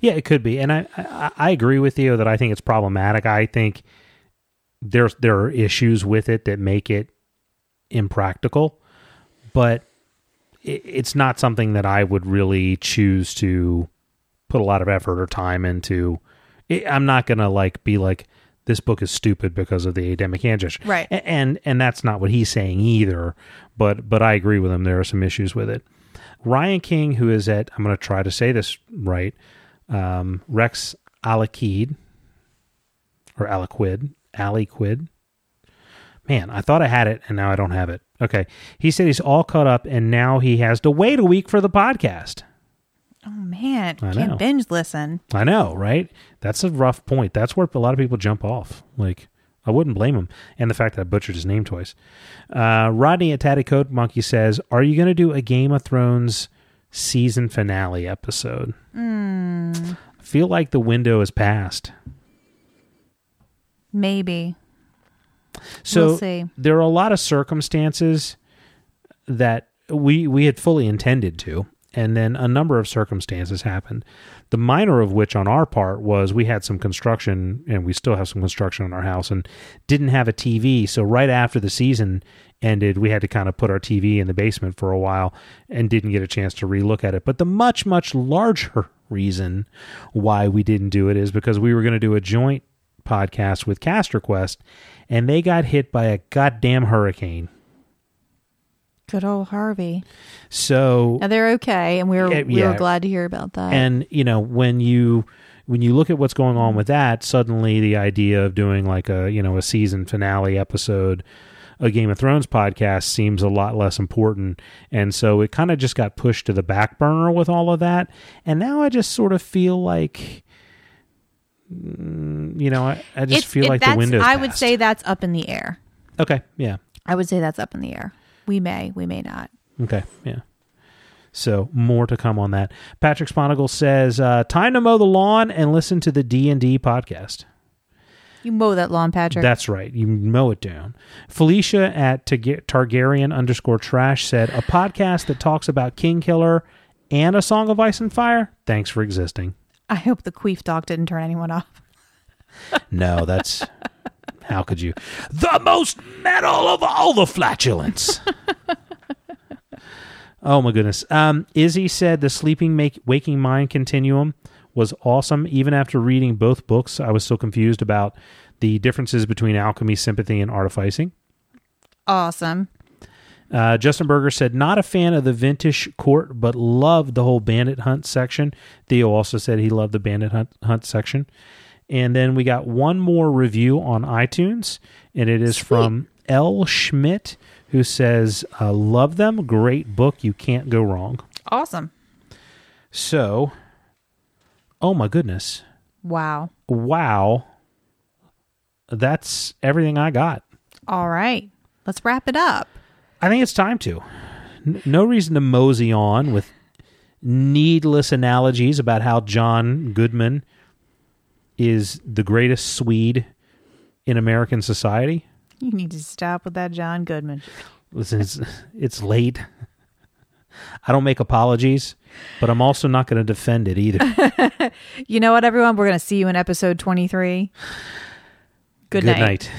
Speaker 1: Yeah, it could be, and I, I I agree with you that I think it's problematic. I think there's there are issues with it that make it impractical, but it's not something that I would really choose to put a lot of effort or time into. I'm not gonna like be like this book is stupid because of the Ademic hand gesture,
Speaker 2: Right.
Speaker 1: And and that's not what he's saying either. But but I agree with him. There are some issues with it. Ryan King, who is at I'm going to try to say this right, um, Rex Aliquid or Aliquid, Aliquid. Man, I thought I had it and now I don't have it. Okay, he said he's all caught up and now he has to wait a week for the podcast.
Speaker 2: Oh, man.
Speaker 1: I
Speaker 2: Can't
Speaker 1: know.
Speaker 2: binge listen.
Speaker 1: I know, right? That's a rough point. That's where a lot of people jump off. Like, I wouldn't blame him. And the fact that I butchered his name twice. Uh, Rodney at Tatty Coat Monkey says, Are you going to do a Game of Thrones season finale episode? I feel like the window is passed.
Speaker 2: Maybe.
Speaker 1: So
Speaker 2: We'll
Speaker 1: there are a lot of circumstances that we we had fully intended to, and then a number of circumstances happened. The minor of which on our part was we had some construction, and we still have some construction on our house, and didn't have a TV. So right after the season ended, we had to kind of put our TV in the basement for a while, and didn't get a chance to relook at it. But the much much larger reason why we didn't do it is because we were going to do a joint podcast with Caster Quest, and they got hit by a goddamn hurricane.
Speaker 2: Good old Harvey.
Speaker 1: So
Speaker 2: Now they're okay, and we were
Speaker 1: Yeah,
Speaker 2: we were glad to hear about that.
Speaker 1: and you know when you when you look at what's going on with that suddenly the idea of doing like a you know a season finale episode a game of thrones podcast seems a lot less important and so it kind of just got pushed to the back burner with all of that and now i just sort of feel like you know i, I just
Speaker 2: It's-
Speaker 1: feel like the window's
Speaker 2: I would say that's up in the air.
Speaker 1: okay yeah
Speaker 2: I would say that's up in the air. We may, we may not.
Speaker 1: Okay, yeah. So more to come on that. Patrick Sponigal says, uh, "Time to mow the lawn and listen to the D and D podcast."
Speaker 2: You mow that lawn, Patrick.
Speaker 1: That's right. You mow it down. Felicia at Targa- Targaryen underscore trash said, "A podcast that talks about King Killer and a Song of Ice and Fire. Thanks for existing."
Speaker 2: I hope the queef dog didn't turn anyone off.
Speaker 1: No, that's how could you? The most metal of all the flatulence. [laughs] oh my goodness. Um, Izzy said the sleeping make waking mind continuum was awesome. Even after reading both books, I was still confused about the differences between alchemy, sympathy, and artificing.
Speaker 2: Awesome.
Speaker 1: Uh, Justin Berger said, not a fan of the vintage court, but loved the whole bandit hunt section. Theo also said he loved the bandit hunt, hunt section. And then we got one more review on iTunes, and it is from L. Schmidt, who says, uh, Love them. Great book. You can't go wrong.
Speaker 2: Awesome.
Speaker 1: So, oh my goodness.
Speaker 2: Wow.
Speaker 1: Wow. That's everything I got.
Speaker 2: All right. Let's wrap it up.
Speaker 1: I think it's time to. No reason to mosey on with needless analogies about how John Goodman is the greatest Swede in American society.
Speaker 2: You need to stop with that John Goodman.
Speaker 1: Listen, it's, it's late. I don't make apologies, but I'm also not going to defend it either. [laughs]
Speaker 2: You know what, everyone? We're going to see you in episode 23. Good,
Speaker 1: Good
Speaker 2: night.
Speaker 1: night.